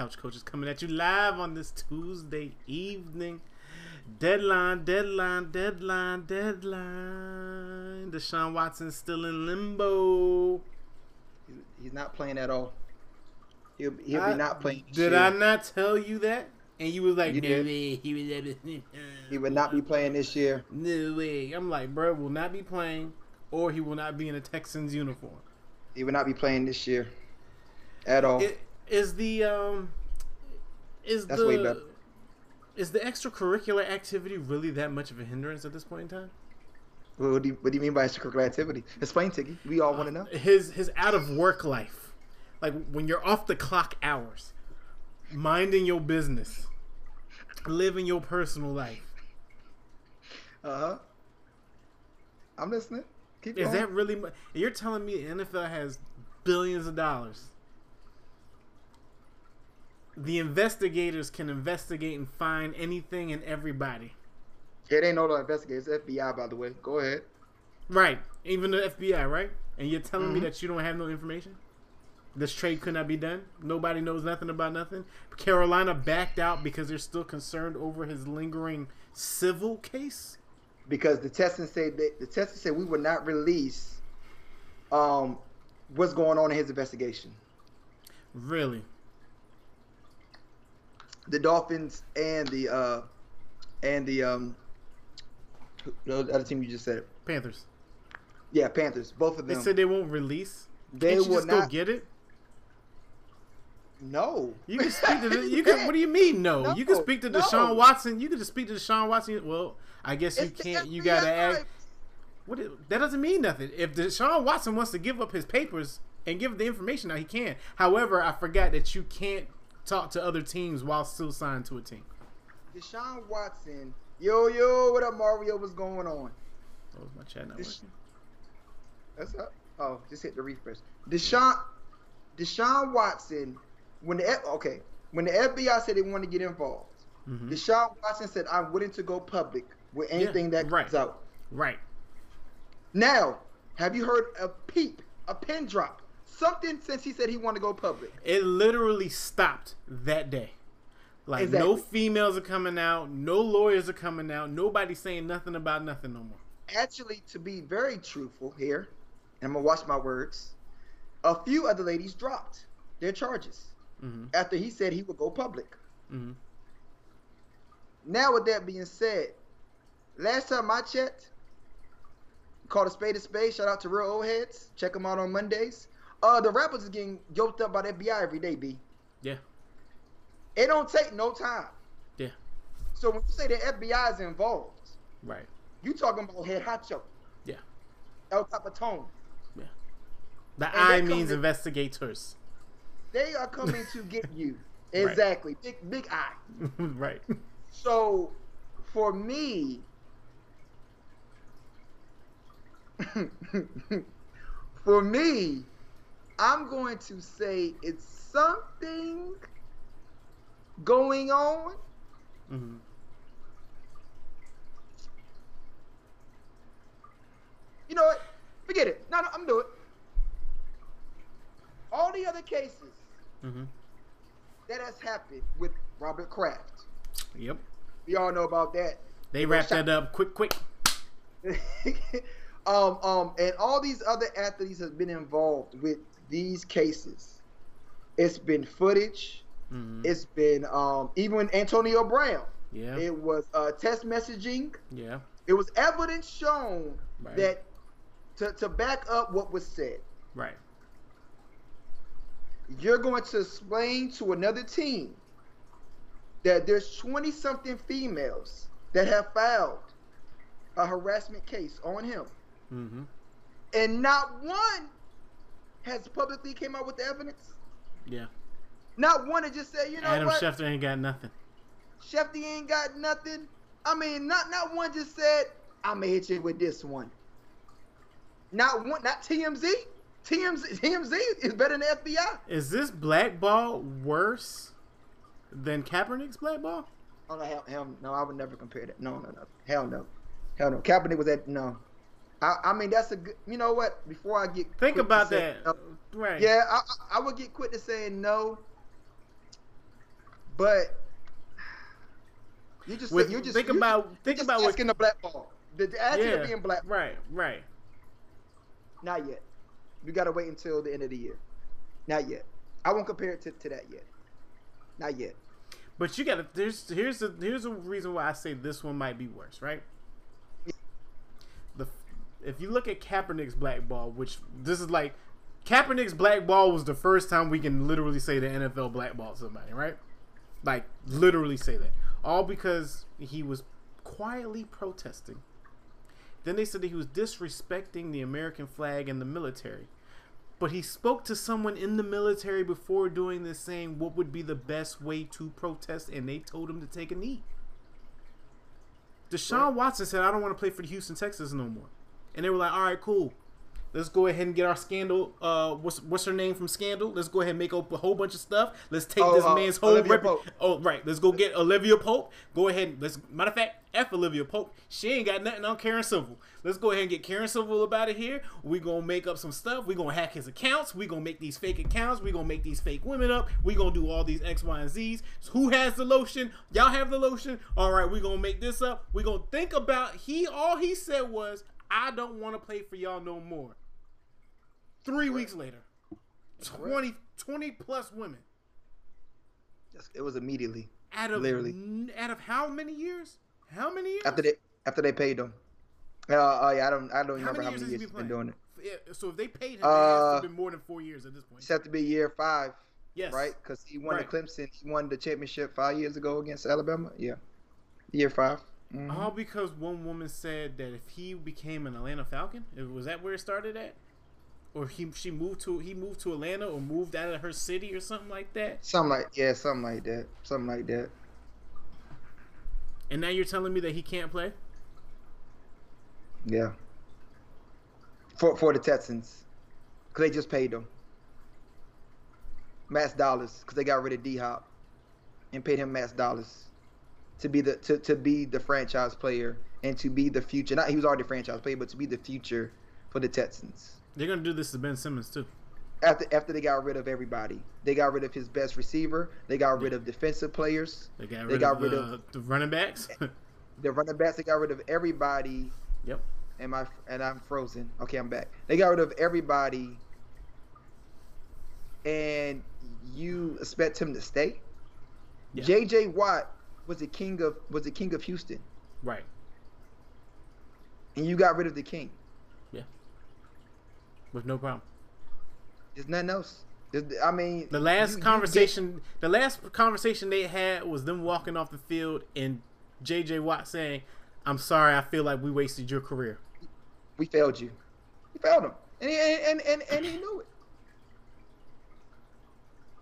Couch Coaches coming at you live on this Tuesday evening. Deadline, deadline, deadline, deadline. Deshaun Watson still in limbo. He's not playing at all. He'll, he'll I- be not playing. Did year. I not tell you that? And you was like, You no way, he would. He would not be playing this year. No way. I'm like, bro, will not be playing, or he will not be in a Texans uniform. He would not be playing this year, at all. It, is the um, is That's the is the extracurricular activity really that much of a hindrance at this point in time? what, do you, what do you mean by extracurricular activity? Explain, Tiggy. We all want to know. His his out of work life, like when you're off the clock hours, minding your business, living your personal life. Uh huh. I'm listening. Keep Is going. that really? mu- You're telling me the NFL has billions of dollars. The investigators can investigate and find anything and everybody. It ain't no investigators. FBI, by the way. Go ahead. Right. Even the FBI, right? And you're telling me Mhm. that you don't have no information? This trade could not be done? Nobody knows nothing about nothing? Carolina backed out because they're still concerned over his lingering civil case? because the testing said that the testing said we would not release um what's going on in his investigation. Really? The Dolphins and the uh and the um the other team you just said. Panthers. Yeah, Panthers. Both of them. They said they won't release. they Can't you will just not. go get it? no. You can speak to the, you can. What do you mean? No, you can speak to no. Deshaun Watson. You can just speak to Deshaun Watson. Well, I guess you It's can't. You gotta act. What? i- That doesn't mean nothing. If Deshaun Watson wants to give up his papers and give the information out, he can. However, I forgot that you can't talk to other teams while still signed to a team. Deshaun Watson. Yo yo, what up, Mario? What's going on? What was my chat not This- working. That's up. Oh, just hit the refresh. Deshaun Deshaun Watson. When the F- okay, when the FBI said they wanted to get involved, Mhm. Deshaun Watson said, "I'm willing to go public with anything that comes right. out." Right. Now, have you heard a peep, a pin drop, something since he said he wanted to go public? It literally stopped that day. Like no females are coming out, no lawyers are coming out, nobody's saying nothing about nothing no more. Actually, to be very truthful here, and I'm gonna watch my words. A few other ladies dropped their charges hmm after he said he would go public. hmm Now, with that being said, last time I checked, called a spade a spade. Shout out to real old heads. Check them out on Mondays. Uh, the rappers is getting yoked up by the FBI every day. B. Yeah. It don't take no time. Yeah. So when you say the FBI is involved, Right. you talking about head honcho. Yeah. El Capitone. Yeah. The And I means to- investigators. They are coming to get you. Right. Exactly. Big big I. right. So for me, for me, I'm going to say it's something going on. hmm You know what? Forget it. No, no, I'm doing it. All the other cases hmm that has happened with Robert Kraft, Yep. we all know about that. They wrapped that up quick, quick. um, um, and all these other athletes have been involved with these cases. It's been footage. hmm It's been um, even Antonio Brown. Yeah. It was uh, test messaging. yeah. It was evidence shown Right. that to, to back up what was said. Right. You're going to explain to another team that there's 20 something females that have filed a harassment case on him. hmm and not one has publicly came out with the evidence. Yeah. Not one that just said, you know Adam what, Schefter ain't got nothing. Shefty ain't got nothing. I mean, not not one just said, I'ma hit you with this one. Not one, not TMZ. TMZ, TMZ is better than the FBI. Is this blackball worse than Kaepernick's blackball? Oh no, hell, hell no, I would never compare that. No, no, no, hell no, hell no. Kaepernick was at no. I, I mean, that's a good. You know what? Before I get Think about that. no, Right. Yeah, I, I would get quick to saying no. But you just With- you just think you about just, think about what asking the black ball. The, the asking yeah of being black, right right. not yet. We gotta wait until the end of the year. Not yet. I won't compare it to, to that yet. Not yet. But you gotta there's here's the here's the reason why I say this one might be worse, right? If you look at Kaepernick's black ball, which this is like Kaepernick's black ball was the first time we can literally say the NFL blackballed somebody, right? Like literally say that. All because he was quietly protesting. Then they said that he was disrespecting the American flag and the military. But he spoke to someone in the military before doing this, saying what would be the best way to protest, and they told him to take a knee. Deshaun Right. Watson said, I don't want to play for the Houston Texans no more. And they were like, all right, cool. Let's go ahead and get our scandal. Uh, what's what's her name from Scandal? Let's go ahead and make up a whole bunch of stuff. Let's take Oh, this uh, man's whole rep- Oh, right. Let's go get Olivia Pope. Go ahead. And let's matter of fact, f Olivia Pope. She ain't got nothing on Karen Civil. Let's go ahead and get Karen Civil up out of here. We gonna make up some stuff. We gonna hack his accounts. We gonna make these fake accounts. We gonna make these fake women up. We gonna do all these X, Y, and Z's. So who has the lotion? Y'all have the lotion. All right. We gonna make this up. We gonna think about. He all he said was, I don't want to play for y'all no more. Three weeks later, 20, 20 plus women It was immediately out of Literally. out of how many years? How many years? after they after they paid them. Uh, oh yeah, I don't I don't how remember many how many years he he's been doing it. Yeah, So if they paid him, it has to Uh, have been more than four years at this point. It's have to be year five, Yes, right? Because he won Right. the Clemson. He won the championship five years ago against Alabama. Yeah, year 5 Mhm. All because one woman said that if he became an Atlanta Falcon, was that where it started at? Or he she moved to he moved to Atlanta or moved out of her city or something like that. Something like yeah, something like that. Something like that. And now you're telling me that he can't play? Yeah. For for the Texans, because they just paid them. Max dollars, because they got rid of D Hop, and paid him max dollars to be the to, to be the franchise player and to be the future. Not he was already a franchise player, but to be the future for the Texans. They're gonna do this to Ben Simmons too. After after they got rid of everybody, they got rid of his best receiver. They got rid of defensive players. They got They rid, got of, rid uh, of- the running backs. The running backs. They got rid of everybody. yep. and my and I'm frozen. Okay, I'm back. They got rid of everybody, and you expect him to stay? Yeah. J.J. Watt was the king of was the king of Houston, Right. and you got rid of the king. Yeah. With no problem. There's nothing else. I mean, The last you- you conversation, the last conversation they had was them walking off the field and J.J. Watt saying, "I'm sorry, I feel like we wasted your career." we failed you. We failed him, and he, and, and and he knew it.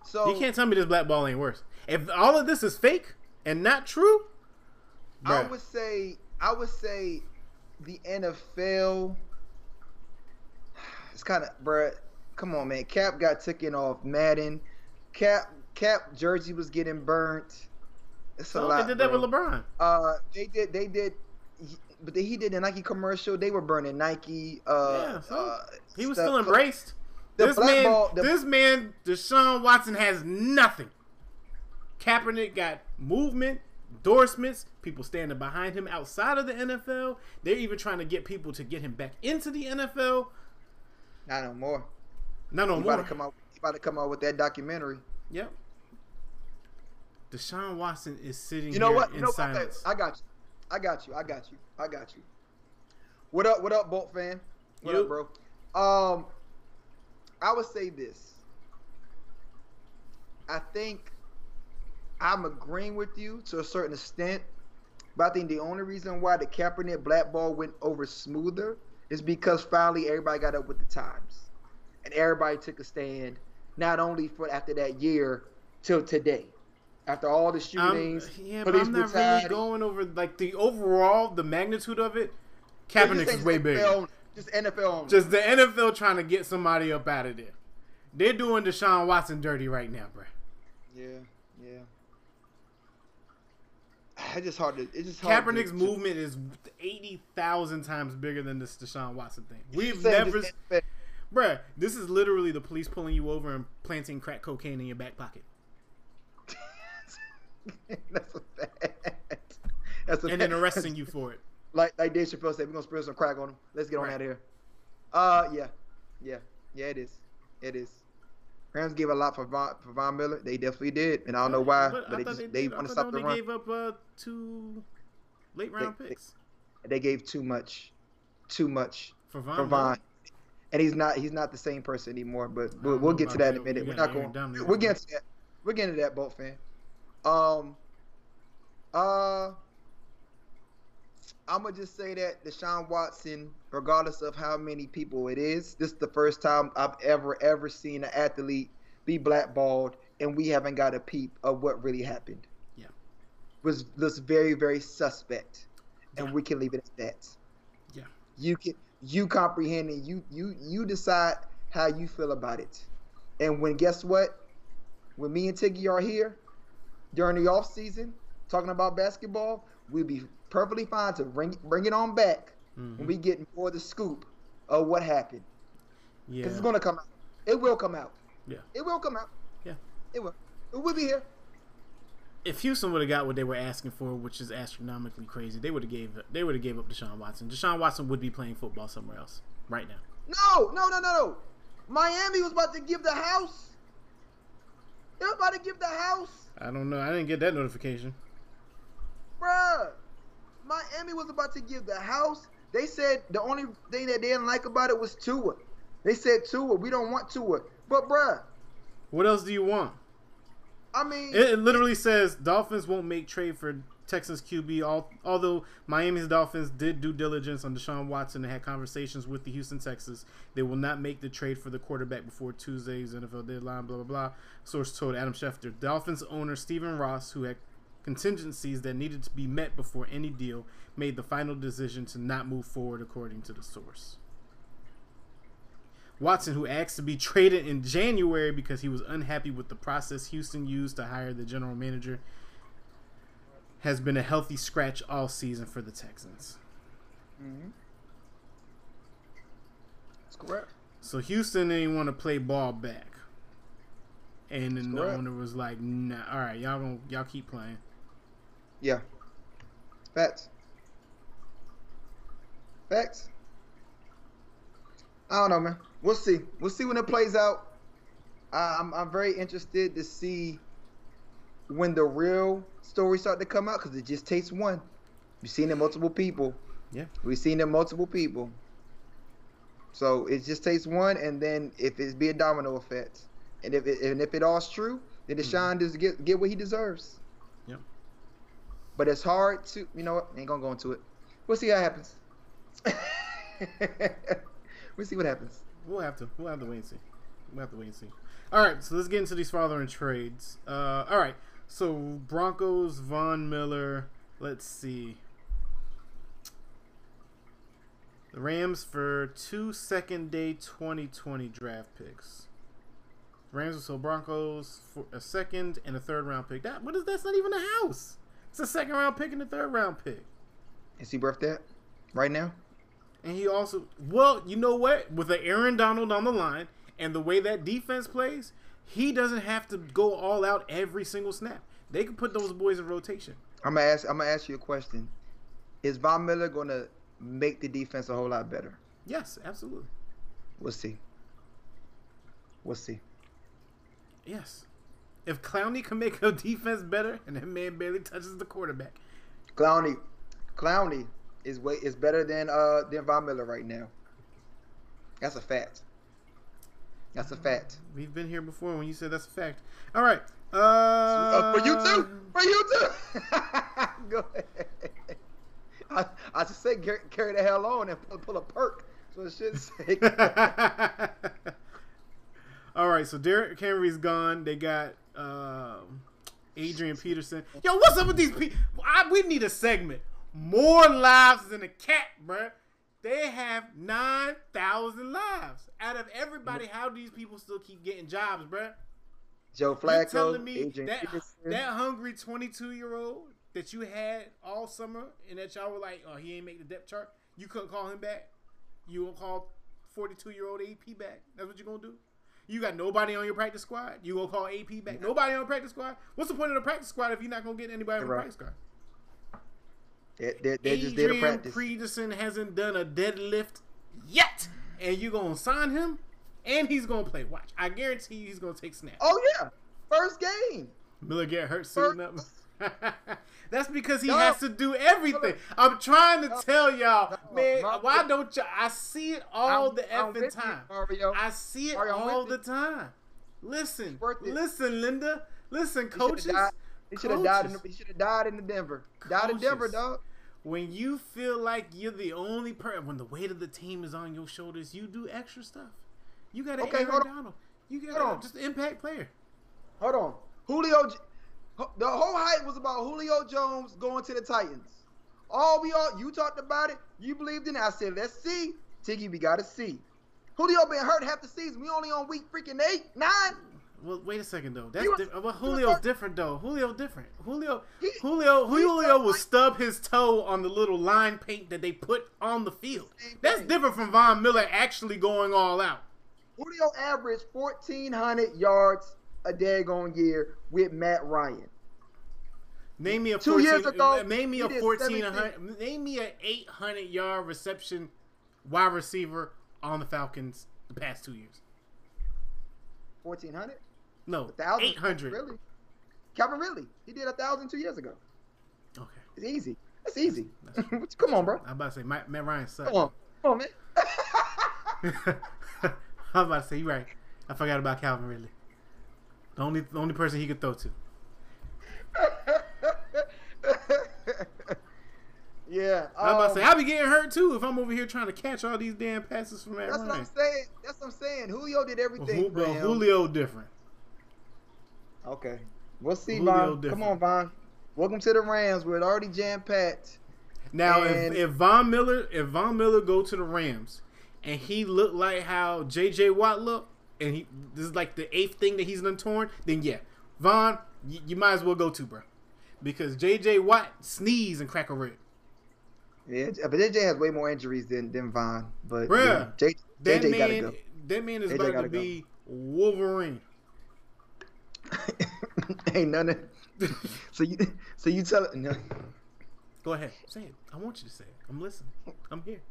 So You can't tell me this black ball ain't worse. If all of this is fake and not true, I would say I would say the NFL. It's kind of, bruh. Come on, man. Cap got taken off Madden. Cap Cap jersey was getting burnt. It's a so lot. they did that bro. with LeBron. Uh, they did. They did. But he did the Nike commercial. They were burning Nike. Uh, Yeah, so uh, He was stuff. still embraced. The this man, ball- the- this man, Deshaun Watson has nothing. Kaepernick got movement, endorsements, people standing behind him outside of the NFL. They're even trying to get people to get him back into the NFL. Not no more. No, no he more. about to come out. He about to come out with that documentary. Yep. Deshaun Watson is sitting You know what? You know what? I got you. I got you. I got you. I got you. What up? What up, Bolt fan? What You. up, bro? Um, I would say this. I think I'm agreeing with you to a certain extent, but I think the only reason why the Kaepernick black ball went over smoother is because finally everybody got up with the times, and everybody took a stand. Not only for after that year till today, after all the I'm- shootings, yeah, but police I'm not really going over like the overall, the magnitude of it. Kaepernick is way NFL bigger. Just NFL. only. Just the NFL trying to get somebody up out of there. They're doing Deshaun Watson dirty right now, bro. yeah, It's just hard to. It's just hard to- Kaepernick's to- movement is eighty thousand times bigger than this Deshaun Watson thing. We've never, bruh. This is literally the police pulling you over and planting crack cocaine in your back pocket. That's a fact. That's a and then arresting you for it. Like like Dave Chappelle said, we're gonna sprinkle some crack on him. Let's get on out of here. Uh, yeah, yeah, yeah. It is. It is. Rams gave a lot for Von, for Von Miller. They definitely did, and I don't know why, but, I they just, they, they, want to stop the they run. gave up uh, two late round They- they- picks They gave too much, too much for Von. for Von, and he's not he's not the same person anymore. But we'll, we'll get to that in a minute. We We're not going. We're getting to that. We're getting to that, both fan. Um. Uh. I'm gonna just say that Deshaun Watson, regardless of how many people it is, this is the first time I've ever ever seen an athlete be blackballed, and we haven't got a peep of what really happened. Yeah. was was very very suspect, and Yeah. we can leave it at that. Yeah. You can you comprehend it. you you you decide how you feel about it, and when guess what, when me and Tiggy are here during the off season talking about basketball, we'll be perfectly fine to bring bring it on back Mhm. when we get more of the scoop of what happened. yeah. Because it's gonna come out. It will come out. Yeah. It will come out. Yeah. It will. It will be here. if Houston would have got what they were asking for, which is astronomically crazy, they would have gave they would have gave up Deshaun Watson. Deshaun Watson would be playing football somewhere else right now. No, no, no, no, no. Miami was about to give the house. They was about to give the house, I don't know. I didn't get that notification. bruh. Miami was about to give the house. They said the only thing that they didn't like about it was Tua. They said Tua, we don't want Tua. But bruh, What else do you want? I mean, It, it literally says Dolphins won't make trade for Texans QB. All, although Miami's Dolphins did due diligence on Deshaun Watson and had conversations with the Houston Texans, they will not make the trade for the quarterback before Tuesday's NFL deadline. Blah blah blah. Source told Adam Schefter. Dolphins owner Stephen Ross, who had contingencies that needed to be met before any deal, made the final decision to not move forward, according to the source. Watson, who asked to be traded in January because he was unhappy with the process Houston used to hire the general manager, has been a healthy scratch all season for the Texans. Mhm. That's correct. So Houston didn't want to play ball back, and then the correct. owner was like, "Nah, all right, y'all gonna y'all keep playing." Yeah. Facts. Facts. I don't know, man. We'll see. We'll see when it plays out. I, I'm I'm very interested to see when the real stories start to come out because it just takes one. We've seen it multiple people. Yeah. We've seen it multiple people. So it just takes one, and then if it's be a domino effect, and if it, and if it all's true, then Deshaun mm-hmm. does get get what he deserves. But it's hard to, you know what? Ain't gonna go into it. We'll see how it happens. we'll see what happens. We'll have to we'll have to wait and see. We'll have to wait and see. All right, so let's get into these father and trades. Uh, all right, so Broncos, Von Miller. Let's see. The Rams for two second day 2020 draft picks. Rams will sell Broncos for a second and a third round pick. That what is that's not even a house. It's a second round pick and a third round pick. Is he worth that right now? And he also, well, you know what? With an Aaron Donald on the line and the way that defense plays, he doesn't have to go all out every single snap. They can put those boys in rotation. I'm gonna ask. I'm gonna ask you a question. Is Von Miller gonna make the defense a whole lot better? Yes, absolutely. We'll see. We'll see. Yes. If Clowney can make a defense better and that man barely touches the quarterback, Clowney, Clowney is way is better than uh than Von Miller right now. That's a fact. That's a fact. we've been here before when you said that's a fact. All right. Uh, Uh, for you too. For you too. Go ahead. I, I just say carry, carry the hell on and pull, pull a perk. So it should say. All right, so Derrick Henry's gone. They got um, Adrian Peterson. Yo, what's up with these people? We need a segment. More lives than a cat, bruh. They have 9,000 lives. Out of everybody, how do these people still keep getting jobs, bruh? Joe Flacco, You telling me Adrian that, Peterson. that hungry 22 year old that you had all summer and that y'all were like, oh, he ain't make the depth chart? You couldn't call him back? You won't call 42 year old AP back? That's what you're going to do? You got nobody on your practice squad. You gonna call AP back? Nobody on the practice squad. What's the point of the practice squad if you're not gonna get anybody on the practice squad? They're, they're just to Adrian practice. Peterson hasn't done a deadlift yet, and you gonna sign him, and he's gonna play. Watch, I guarantee you, he's gonna take snaps. oh yeah, first game. Miller get hurt suiting up. That's because he No. has to do everything. I'm trying to No. tell y'all, No. man. Why don't y'all? I see it all I'm- the effing you, time. Mario. I see it Mario, all the time. Listen, listen, Linda. Listen, He coaches. He should have died. In the, Coaches. he should have died in the Denver. Died in Denver, dog. When you feel like you're the only person, when the weight of the team is on your shoulders, you do extra stuff. You got to Okay, Aaron hold on. Donald. You got on. just an impact player. Hold on. Julio. The whole hype was about Julio Jones going to the Titans. All we all you talked about it. You believed in it. I said, let's see. Tiggy, we gotta see. Julio been hurt half the season. We only on week freaking eight, nine. Well, wait a second though. That's was- di- well, Julio's different though. Julio different. Julio, He- Julio, he Julio will like- stub his toe on the little line paint that they put on the field. That's different from Von Miller actually going all out. Julio averaged 1,400 yards a daggone year with Matt Ryan. Name me a Two 14, years ago, Name me a fourteen hundred. fourteen 17. hundred. Name me a eight hundred yard reception wide receiver on the Falcons the past two years. 1,400? No, 1,000? eight hundred. Really? Calvin Ridley. He did a thousand two years ago. Okay, It's easy. That's easy. That's Come on, bro. I'm about to say Matt, Matt Ryan sucked. Come on. Come on, man. I'm about to say you're right. I forgot about Calvin Ridley. The only the only person he could throw to. yeah. I was about to say um, I'll be getting hurt too if I'm over here trying to catch all these damn passes from Matt that's what I'm saying. That's what I'm saying. Julio did everything well. Julio different. Okay. We'll see, Julio Von. Come on, Von. Welcome to the Rams. We're already jam packed. Now, And- if, if Von Miller, if Von Miller go to the Rams, and he looked like how J.J. Watt looked, and he this is like the eighth thing that he's done torn, then yeah, Von, you, you might as well go to, bro, because J.J. Watt sneeze and crack a rib. Yeah, but JJ has way more injuries than than Von. But Bruh, yeah, J, That JJ man, go. that man is JJ about to be Wolverine. Ain't none of. So you, so you tell no. Go ahead, say it. I want you to say it. I'm listening. I'm here.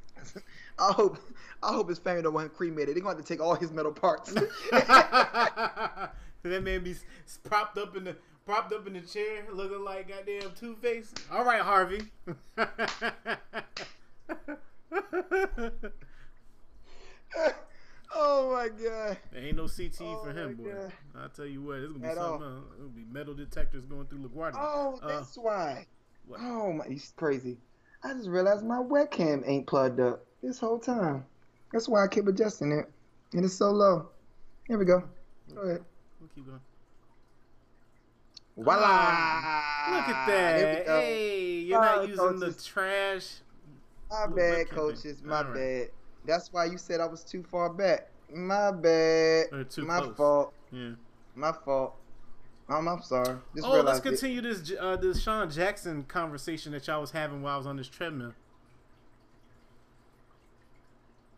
I hope, I hope his family don't want him cremated. They're going to have to take all his metal parts. that man be propped up in the propped up in the chair, looking like goddamn Two Face. All right, Harvey. oh my god. There ain't no CT Oh for him, boy. God. I'll tell you what, it's gonna be At something all. else. It'll be metal detectors going through LaGuardia. Oh, Uh, that's why. what? Oh my, he's crazy. I just realized my webcam ain't plugged up this whole time. That's why I keep adjusting it, and it's so low. Here we go. Go ahead. We'll keep going. Voila! Ah, Look at that. Hey, you're Oh, not using the trash. My bad, webcam coaches. My All right. bad. That's why you said I was too far back. My bad. Or too My close. fault. Yeah. My fault. Um, I'm sorry. Just Oh, let's realized it. continue this uh, this Sean Jackson conversation that y'all was having while I was on this treadmill.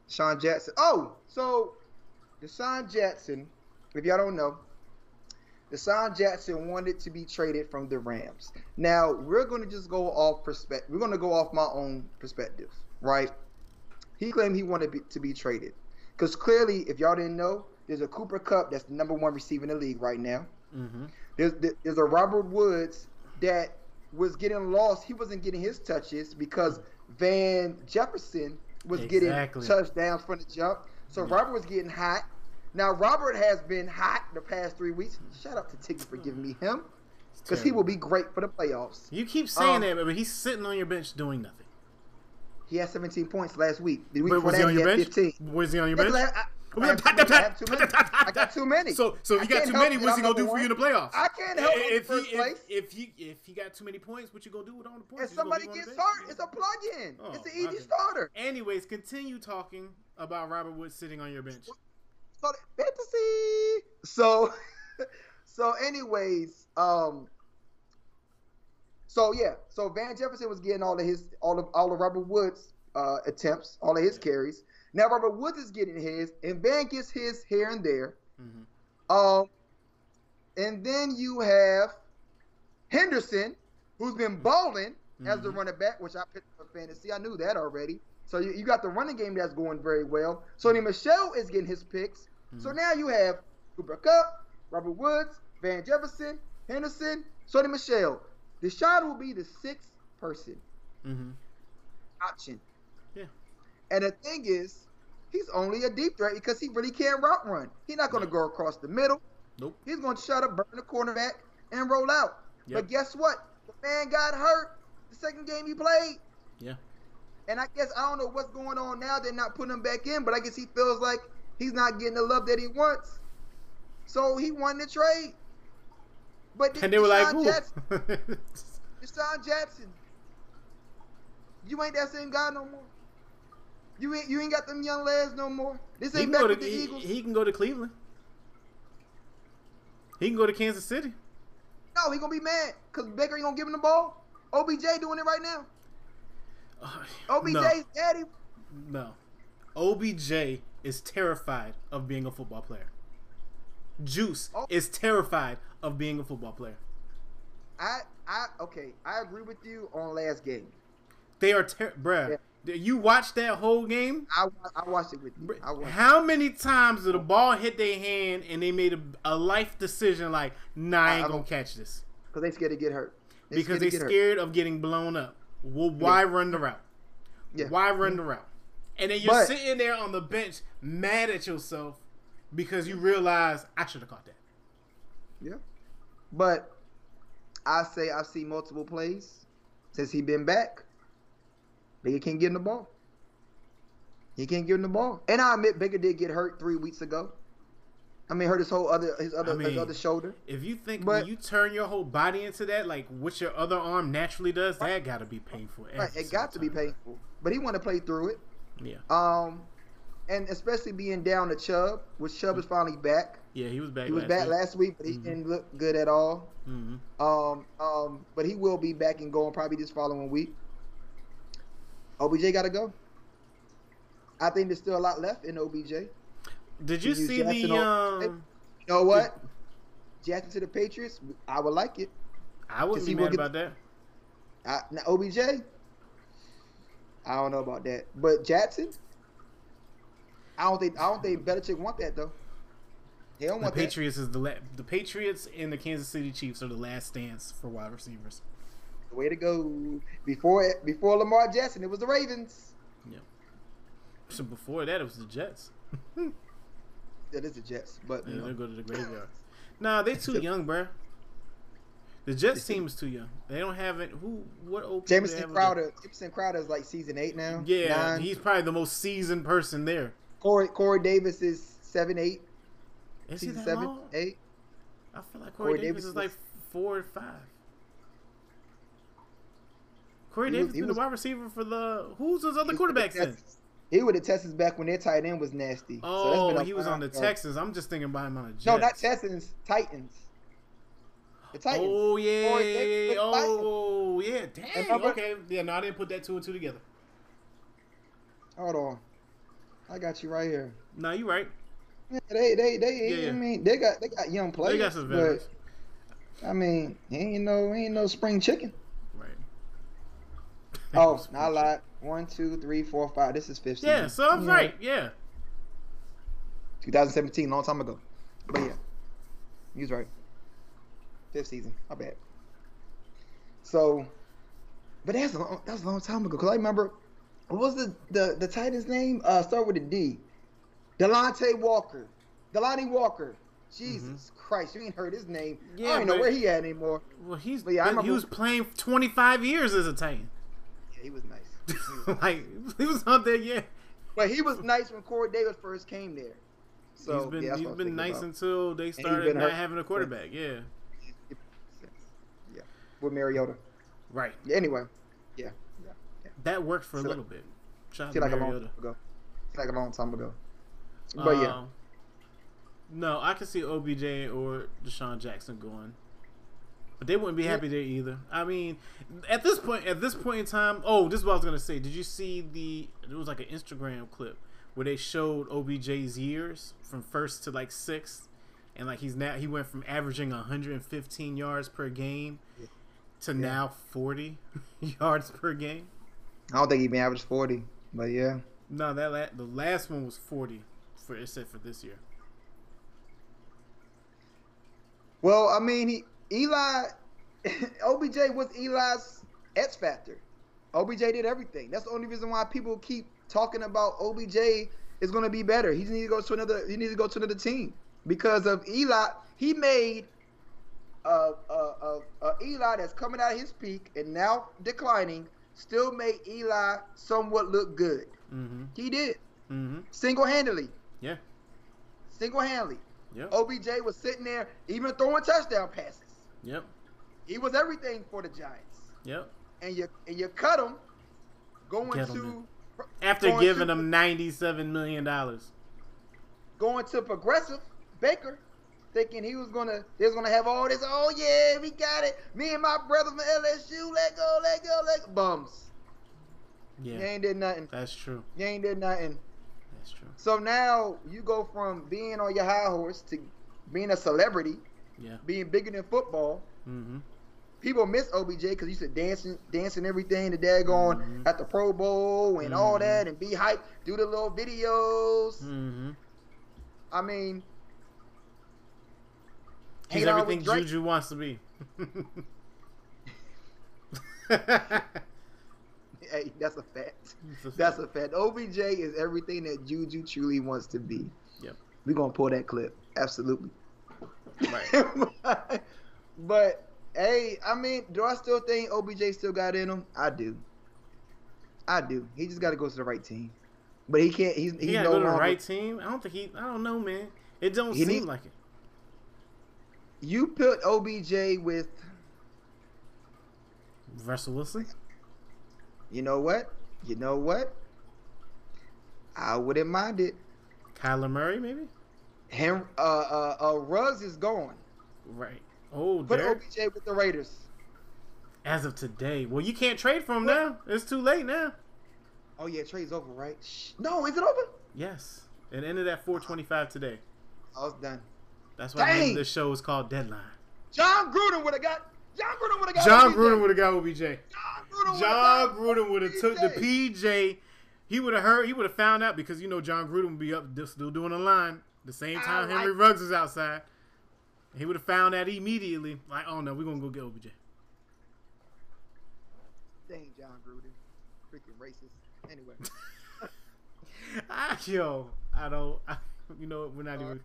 Sean Jackson. Oh, so DeSean Jackson, if y'all don't know, DeSean Jackson wanted to be traded from the Rams. Now we're going to just go off perspective. We're going to go off my own perspective, right? He claimed he wanted be- to be traded because clearly, if y'all didn't know, there's a Cooper Kupp that's the number one receiver in the league right now. Mm-hmm. There's there's a Robert Woods that was getting lost. He wasn't getting his touches because Van Jefferson was Exactly. getting touchdowns from the jump. So Yeah. Robert was getting hot. Now Robert has been hot the past three weeks. Shout out to Tiggy for giving me him because he will be great for the playoffs. You keep saying Um, that, but he's sitting on your bench doing nothing. He had 17 points last week. The week Wait, was he on your had bench? 15. Was he on your bench? I- I- Come I on, have too many. I have too many. I got too many. So, so if you got too many, what's he gonna do number for you in the playoffs? I can't help him if he, place. If, if he if he got too many points, what you gonna do with all the points? If somebody leave him on gets hurt, it's a plug-in. Oh, it's an easy okay. starter. Anyways, continue talking about Robert Woods sitting on your bench. So fantasy. So, so anyways, um, so yeah, so Van Jefferson was getting all of his, all of all of Robert Woods' uh, attempts, all of his carries. Now Robert Woods is getting his, and Van gets his here and there. Mm-hmm. Um, and then you have Henderson, who's been balling as the Mhm. running back, which I picked for fantasy. I knew that already. So you, you got the running game that's going very well. Sony Michel is getting his picks. So Mhm. now you have Cooper Kupp, Robert Woods, Van Jefferson, Henderson, Sony Michel. DeSean will be the sixth person Mm-hmm. option. And the thing is, he's only a deep threat because he really can't route run. He's not going to go across the middle. Nope. He's going to shut up, burn the cornerback, and roll out. Yep. But guess what? The man got hurt the second game he played. Yeah. And I guess I don't know what's going on now. They're not putting him back in, but I guess he feels like he's not getting the love that he wants. So he won the trade. But And they were like. Jackson, DeSean Jackson, you ain't that same guy no more. You ain't you ain't got them young lads no more. This ain't back to with the he, Eagles. he can go to Cleveland. He can go to Kansas City. no, he gonna be mad because Baker ain't gonna give him the ball. OBJ doing it right now. Uh, OBJ's no, daddy. no. OBJ is terrified of being a football player. Juice Oh. is terrified of being a football player. I I okay. I agree with you on last game. They are, ter- bruh. You watched that whole game. I I watched it with you. Watched. How many times did the ball hit their hand and they made a, a life decision like, nah, I ain't I gonna catch this because they scared to get hurt. They because they get hurt. scared of getting blown up. Well, why run the route? Yeah. Why run the route? And then you're But- sitting there on the bench mad at yourself because you realize I should have caught that. Yeah. But I say I've seen multiple plays since he been back. Baker can't get in the ball. He can't give him the ball. And I admit Baker did get hurt three weeks ago. I mean, hurt his whole other his other I mean, his other shoulder. If you think But- when you turn your whole body into that, like what your other arm naturally does, that got to be painful. Right, it got to be painful. But he want to play through it. Yeah, Um, and especially being down to Chubb, which Chubb is finally back. yeah, he was back. He was last back week. last week, but he Mhm. didn't look good at all. Mhm. Um, um, but he will be back and going probably this following week. OBJ got to go. I think there's still a lot left in OBJ. Did you see Jackson the? Um, You know what? Jackson to the Patriots, I would like it. I wouldn't be mad get- about that. I, now OBJ, I don't know about that, but Jackson, I don't think I don't think Belichick want that though. He don't The want Patriots is the la- the Patriots and the Kansas City Chiefs are the last stance for wide receivers. That. Way to go! Before before Lamar Jackson, it was the Ravens. Yeah. So before that, it was the Jets. That is the Jets, but Yeah, they go to the graveyard. Nah, they too young, bruh. The Jets team is too young. They don't have it. Who? What? old Jamison Crowder. Jamison Crowder is like season eight now. Yeah, nine. he's probably the most seasoned person there. Corey Corey Davis is seven eight. Is he that seven long? eight. I feel like Corey, Corey Davis, Davis is like four or five. Corey Davis was- he been was- the wide receiver for the who's his other quarterbacks then? He with the Texans back when their tight end was nasty. So that's Oh, been he was on the ago. Texans. I'm just thinking about him on the Jets. No, not Texans. Titans. The Titans. Oh yeah, Corey yeah, Davis yeah, Titans. oh yeah. Dang. Remember- Okay. Yeah. No, I didn't put that two and two together. Hold on. I got you right here. No, you right. Yeah, they they they Yeah, yeah. I mean they got they got young players. They got some veterans. but I mean, he ain't no he ain't no spring chicken. Right. Oh, I lied. One, two, three, four, five. This is fifth season. Yeah. So I'm You know, right. Yeah. 2017, long time ago. But yeah, he was right. Fifth season. I bet. So, but that's a long, that's a long time ago. Cause I remember, what was the the the Titans name? Uh, start with a D. Delanie Walker. Delanie Walker. Jesus Christ, you ain't heard his name. Yeah, I Yeah, don't know where he at anymore. Well, he's But yeah, I been- he was playing 25 years as a Titan. Yeah, he was nice. He was nice. like he was out there. Yeah. but he was nice when Corey Davis first came there. So he's been yeah, he's what I was been nice about. until they started not hurt. having a quarterback. Yeah. Yeah, with Mariota. Right. Anyway. Yeah, anyway, That worked for a See, little bit. Shout out see like a long Mariota. time ago. See like a long time ago. But yeah, Um, No, I can see OBJ or DeSean Jackson going. But they wouldn't be happy there either. I mean, at this point, at this point in time, oh, this is what I was gonna say. Did you see the? It was like an Instagram clip where they showed OBJ's years from first to like sixth, and like he's now he went from averaging 115 yards per game to Yeah. now 40 yards per game. I don't think he even averaged forty, but yeah. No, that la- the last one was 40 for it said for this year. Well, I mean, he Eli, OBJ was Eli's X factor. OBJ did everything. That's the only reason why people keep talking about OBJ is going to be better. He needs to go to another. He needs to go to another team because of Eli. He made uh, uh, uh, uh, Eli that's coming out of his peak and now declining. Still made Eli somewhat look good. Mm-hmm. He did Mm-hmm. single handedly. Yeah. Single handedly. Yep. OBJ was sitting there, even throwing touchdown passes. Yep. He was everything for the Giants. Yep. And you and you cut him going Gettleman. to After Going giving to- him 97 million dollars. going to progressive Baker, thinking he was gonna they was gonna have all this. Oh yeah, we got it. Me and my brother from LSU, let go, let go, let go. Bums. Yeah. You ain't did nothing. That's true. You ain't did nothing. That's true. So now you go from being on your high horse to being a celebrity, Yeah. being bigger than football. Mm-hmm. people miss OBJ because he used to dancing, dancing everything, the daggone Mhm. at the Pro Bowl and all Mhm. that, and be hyped, do the little videos. Mm-hmm. I mean, He's hanging out with everything Juju wants to be. Hey, that's a fact. A That's fact. a fact. OBJ is everything that Juju truly wants to be. Yep. We're gonna pull that clip. Absolutely. Right. but hey, I mean, do I still think OBJ still got in him? I do. I do. He just got to go to the right team. But he can't. He's, He he's gotta no go to the right team. I don't think he. I don't know, man. It don't He seem need- like it. You put OBJ with. Russell Wilson. You know what? You know what? I wouldn't mind it. Kyler Murray, maybe. Him, uh, uh, uh, Ruggs is gone. Right. Oh, Put Derek. OBJ with the Raiders. As of today, well, you can't trade for him now. It's too late now. Oh yeah, trade's over, right? Shh. No, is it over? Yes, it ended at 4:25 today. I was done. That's why the Dang. this show is called Deadline. Jon Gruden would have got. Jon Gruden would have got. Jon OBJ. Gruden would have got OBJ. Jon Gruden Jon Gruden would have took the PJ. He would have heard. He would have found out because you know Jon Gruden would be up still doing a line the same I time Henry like- Ruggs is outside. He would have found that immediately. Like, oh no, we're gonna go get OBJ. Dang, Jon Gruden, freaking racist. Anyway, Ah, yo, I don't. I, you know, we're not even.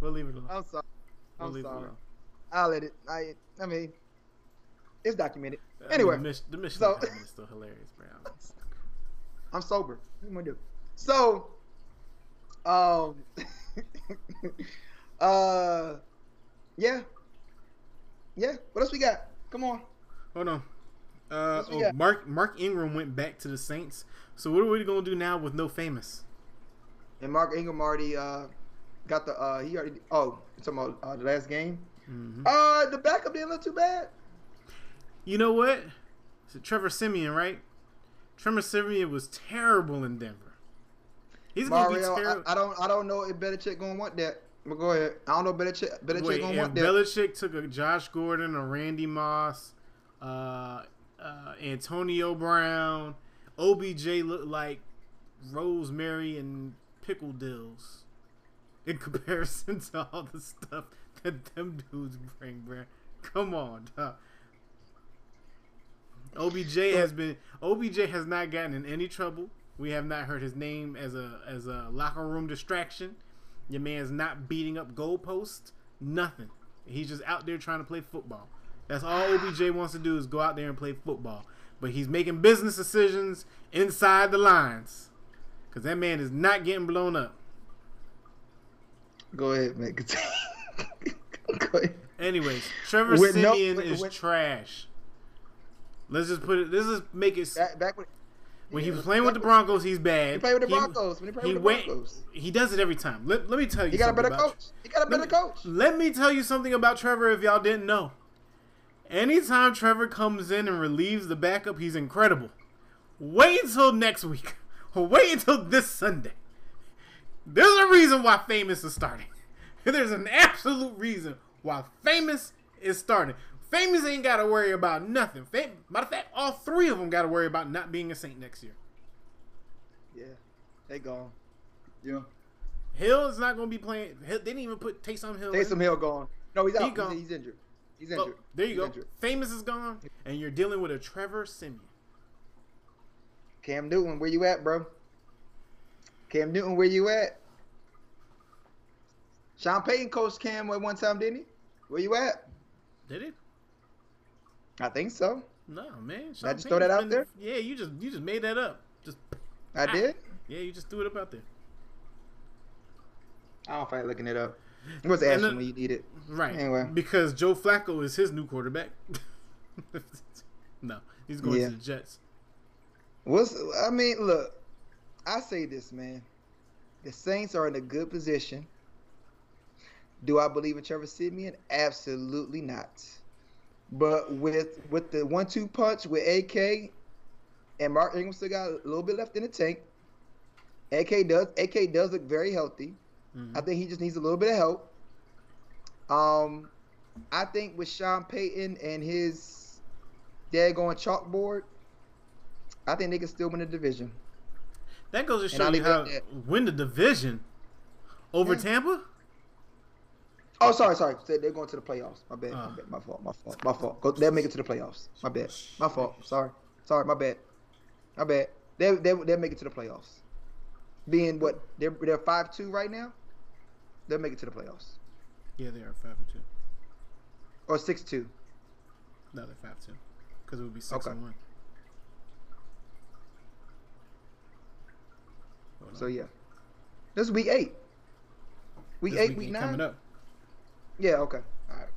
We'll leave it alone. I'm sorry. We'll I'm leave it sorry. I'll let it. I. I mean, it's documented. Uh, Anyway, the, Mich- the Michigan so- is still hilarious, bro. I'm sober. What am I do? So, um, uh, yeah, yeah. What else we got? Come on. Hold on. Uh, oh. Mark Mark Ingram went back to the Saints. So what are we gonna do now with no Jameis? And Mark Ingram already uh got the uh he already oh talking about uh, the last game. hmm Uh, the backup didn't look too bad. You know what? It's Trevor Siemian, right? Trevor Siemian was terrible in Denver. He's gonna be terrible. I, I don't I don't know if Belichick gonna want that. But go ahead. I don't know Belichick Belichick Wait, gonna want that. Belichick took a Josh Gordon, a Randy Moss, uh, uh, Antonio Brown, OBJ looked like Rosemary and pickle dills in comparison to all the stuff that them dudes bring, bro. Come on, dog. OBJ has been OBJ has not gotten in any trouble. We have not heard his name as a as a locker room distraction. Your man's not beating up goalposts. Nothing. He's just out there trying to play football. That's all OBJ wants to do is go out there and play football. But he's making business decisions inside the lines. Cause that man is not getting blown up. Go ahead, man. go ahead. Anyways, Trevor no- Siemian with- is with- trash. Let's just put it. Let's just make it. Back, back when, When he was playing with the Broncos, he's bad. He played with the He- Broncos. When he played he with the went. Broncos. He does it every time. Let, let me tell you. He got a better coach. He got a better Let me- coach. Let me tell you something about Trevor if y'all didn't know. Anytime Trevor comes in and relieves the backup, he's incredible. Wait until next week. Wait until this Sunday. There's a reason why Famous is starting. There's an absolute reason why Famous is starting. Jameis ain't got to worry about nothing. Fam- Matter of fact, all three of them got to worry about not being a Saint next year. Yeah, they gone. Yeah. Hill is not going to be playing. Hill, they didn't even put Taysom Hill. in. Taysom Hill gone. No, he's He out. He's, gone. he's injured. He's Oh, injured. there you He's go. injured. Jameis is gone, and you're dealing with a Trevor Siemian. Cam Newton, where you at, bro? Cam Newton, where you at? Sean Payton coached Cam at one time, didn't he? Where you at? Did it? I think so. No, man. I Sean just throw that out been- there? Yeah, you just you just made that up. Just I Ah. did. yeah, you just threw it up out there. I don't fight looking it up. It was asking when you need it. Right. Anyway. Because Joe Flacco is his new quarterback. no, he's going Yeah. to the Jets. What's I mean, look, I say this, man. The Saints are in a good position. Do I believe in Trevor Siemian? Absolutely not. But with with the one-two punch with AK and Mark Ingram still got a little bit left in the tank. AK does AK does look very healthy. Mhm. I think he just needs a little bit of help. Um, I think with Sean Payton and his daggone chalkboard, I think they can still win the division. That goes to show you how win the division over Yeah. Tampa. Oh, sorry, sorry. They're going to the playoffs. My bad. Ah. My bad. My fault. My fault. My fault. Go, they'll make it to the playoffs. My bad. My fault. Sorry. Sorry. My bad. My bad. They they they'll make it to the playoffs. Being what they're they're five two right now. They'll make it to the playoffs Yeah, they are five and two. or six two. No, they're five two. Because it would be six Okay. and one. Hold So on. yeah, this is week eight. Week This eight, week week nine. coming up. Yeah. Okay. All right.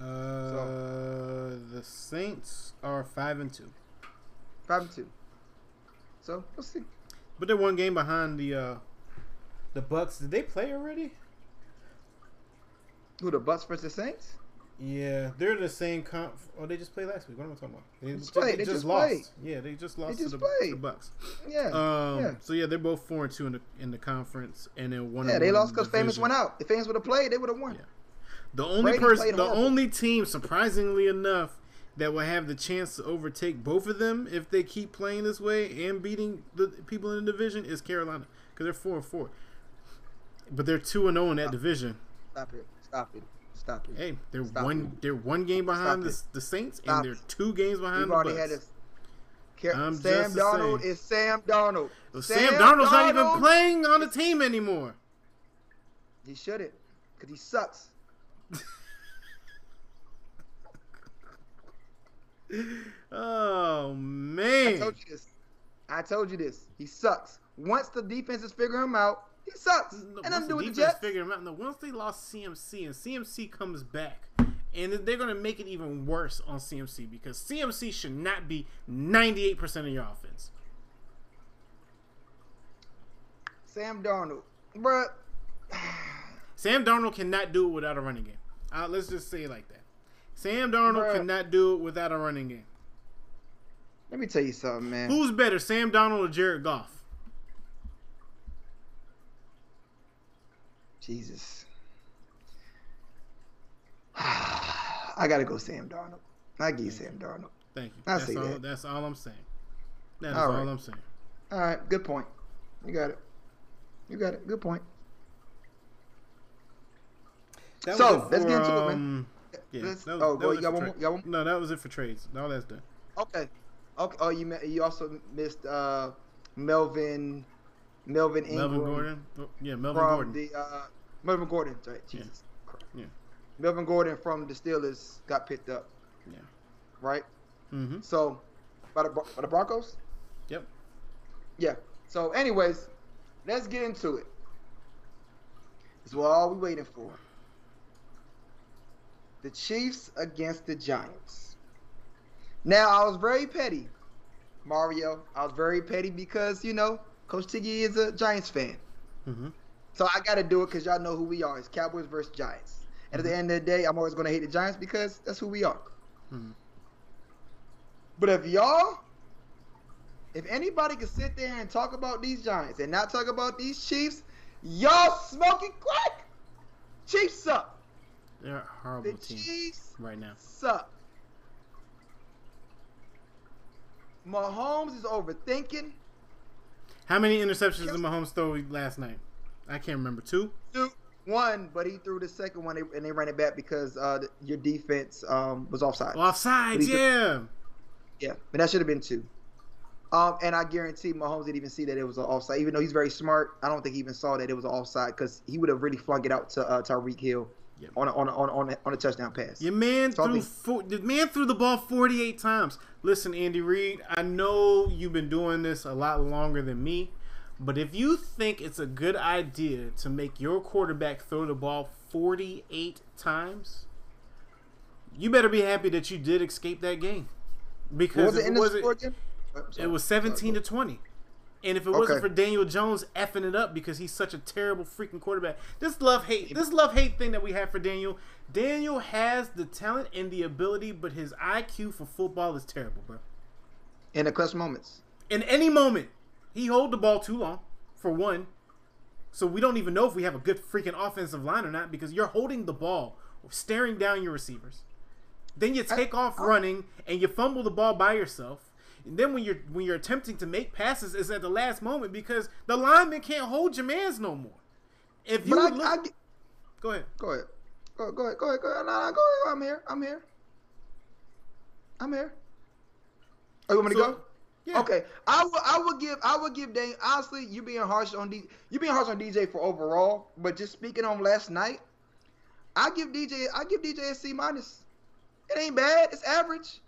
Uh, the Saints are five and two, Five and two. So let's see. but they're one game behind the uh, the Bucks. Did they play already? Who the Bucks versus the Saints? Yeah, they're the same comp. Oh, they just played last week. What am I talking about? They, just ju- played. They just played. Yeah, they just lost they just to the, played. the Bucks. Yeah. Um, yeah. so yeah, they're both four and two in the in the conference, and then one. Yeah, they lost because Jameis went out. If Jameis would have played, they would have won. Yeah. The only person, the horrible. only team, surprisingly enough, that will have the chance to overtake both of them if they keep playing this way and beating the people in the division is Carolina because they're four and four. But they're two and zero in that division. Stop it. Stop it. Stop it. Hey, they're Stop one. They're one game behind the, the Saints, Stop and they're two games behind We've the already Bucks. had this. Car- I'm Sam Darnold is Sam Darnold. Well, Sam, Darnold's not even playing on the team anymore. He shouldn't, because he sucks. Oh man! I told you this. I told you this. He sucks. Once the defenses figure him out, he sucks. No, and I'm doing the Jets. Figure him out. No, once they lost CMC and CMC comes back, and they're gonna make it even worse on CMC because CMC should not be 98 percent of your offense. Sam Darnold, bruh. Sam Darnold cannot do it without a running game. Uh, let's just say it like that. Sam Darnold Bruh. cannot do it without a running game. Let me tell you something, man. Who's better, Sam Darnold or Jared Goff? Jesus. I gotta go Sam Darnold. I give you Sam Darnold. Thank you. I that's see all. that. That's all I'm saying. That is All all, right. I'm saying. All right, good point. You got it. You got it. Good point. That So, was let's for, get into it, man. um, Yeah, was- oh, that go. You it got one more? You got one? No, that was it for trades. All that's done. Okay. Okay. Oh, you you also missed uh, Melvin Melvin Ingram Melvin Gordon. Oh, yeah, Melvin from Gordon. the uh, Melvin Gordon. Sorry, Yeah. Jesus. Christ. Yeah. Melvin Gordon from the Steelers got picked up. Yeah. Right. Mm-hmm. So, by the by the Broncos. Yep. Yeah. So, anyways, let's get into it. This is what all we waiting for. The Chiefs against the Giants. Now, I was very petty, Mario. I was very petty because you know Coach Tiggy is a Giants fan, Mm-hmm. so I got to do it because y'all know who we are. It's Cowboys versus Giants. And at the end of the day, I'm always going to hate the Giants because that's who we are. Mhm. But if y'all, if anybody could sit there and talk about these Giants and not talk about these Chiefs, y'all smoking crack. Chiefs suck. They're a horrible The team Chiefs right now. suck. Mahomes is overthinking. How many interceptions did Mahomes throw last night? I can't remember. Two. Two, one, but he threw the second one and they ran it back because uh, your defense um, was offside. Offside. Yeah. Yeah, but that should have been two. Um, and I guarantee Mahomes didn't even see that it was an offside. Even though he's very smart, I don't think he even saw that it was an offside because he would have really flung it out to uh, Tyreek Hill Yep. on a, on a, on a, on, a, touchdown pass. Your man threw four, the man threw the ball 48 times. Listen, Andy Reid, I know you've been doing this a lot longer than me, but if you think it's a good idea to make your quarterback throw the ball 48 times, you better be happy that you did escape that game. What Because was it it wasn't, score again? Oh, I'm sorry. it was 17 to 20. And if it wasn't for Daniel Jones effing it up because he's such a terrible freaking quarterback, this love hate, this love hate thing that we have for Daniel, Daniel has the talent and the ability, but his IQ for football is terrible, bro. in the clutch moments. In any moment, he hold the ball too long, for one. So we don't even know if we have a good freaking offensive line or not because you're holding the ball, staring down your receivers. Then you take off running and you fumble the ball by yourself. And then when you're when you're attempting to make passes, it's at the last moment because the lineman can't hold your man's no more. If you I, look, I go ahead. go ahead, go, go ahead, go ahead, go ahead. No, no, go ahead. I'm here. I'm here. I'm here. Oh, you want me to go? Yeah. Okay, I would I would give I would give Dane honestly you being harsh on D you being harsh on DJ for overall, but just speaking on last night, I give DJ I give DJ a C minus. It ain't bad. It's average.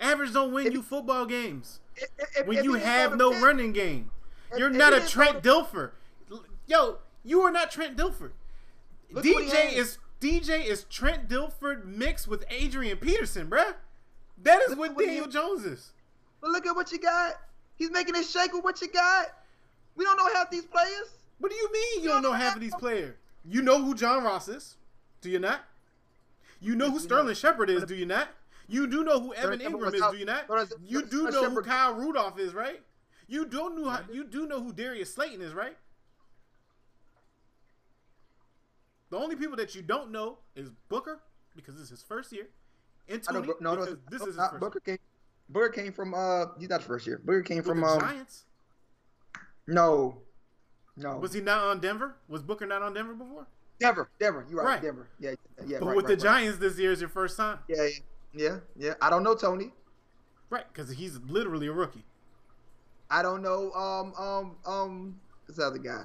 Average don't win you football games. When you have no running game. You're not a Trent Dilfer. Yo, you are not Trent Dilfer. Look DJ is DJ is Trent Dilfer mixed with Adrian Peterson, bruh. That is what what Daniel. Jones is. But look at what you got. He's making it shake with what you got. We don't know half these players. What do you mean you don't know half of these players? You know who John Ross is, do you not? You know who Sterling. Shepard is, do you not? You do know who Evan Engram is, do you not? You do know who Kyle Rudolph is, right? You don't know how, you do know who Darius Slayton is, right? The only people that you don't know is Booker because this is his first year, and Toney no, no, this is his first Booker came. Booker came from uh, he's not first year. Booker came year. from With the um, Giants. no, no. Was he not on Denver? Was Booker not on Denver before? Denver, Denver. You're right, Right. Denver. Yeah, yeah. But right, with right, the. Giants this year is your first time, Yeah, yeah, yeah, yeah. I don't know Toney. right? Because he's literally a rookie. I don't know. Um, um, um. This other guy.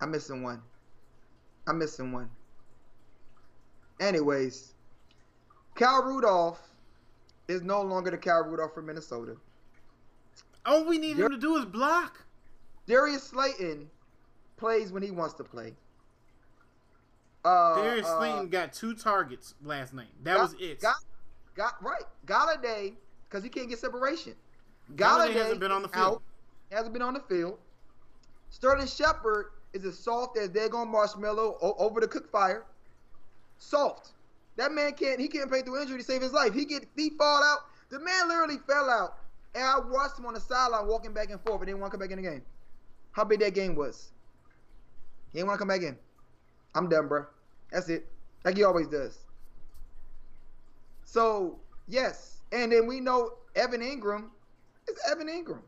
I'm missing one. I'm missing one. Anyways, Cal Rudolph is no longer the Cal Rudolph from Minnesota. All we need him to do is block. Darius Slayton plays when he wants to play. Uh, Darius uh, Slayton got two targets last night. That Ga- was it. Ga- Ga- right. Golladay, because he can't get separation. Golladay Golladay hasn't been on the field. out, hasn't been on the field. Sterling Shepard is as soft as daggone marshmallow o- over the cook fire. Soft. That man can't. He can't pay through injury to save his life. He get he fall out. The man literally fell out, and I watched him on the sideline walking back and forth, and didn't want to come back in the game. How big that game was. He didn't want to come back in. I'm done, bro. That's it. Like he always does. So yes, and then we know Evan Engram is Evan Engram.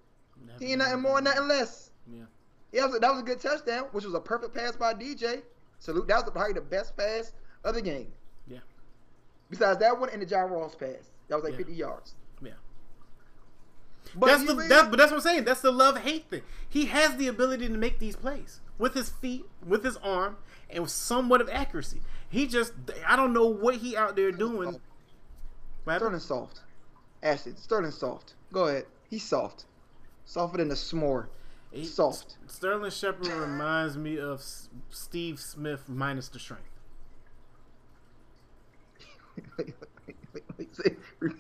He ain't nothing more, nothing less. Yeah. Yeah, that was, a, that was a good touchdown, which was a perfect pass by DJ. Salute. That was probably the best pass of the game. Yeah. Besides that one and the John Ross pass, that was like Yeah. 50 yards. Yeah. But that's the really- but that's what I'm saying. That's the love hate thing. He has the ability to make these plays with his feet, with his arm, and with somewhat of accuracy. He just I don't know what he out there doing. What happened? Sterling soft. Acid. Sterling soft. Go ahead. He's soft. Softer than a s'more. He- soft. Sterling Shepard reminds me of S- Steve Smith minus the strength. wait, wait, wait, wait,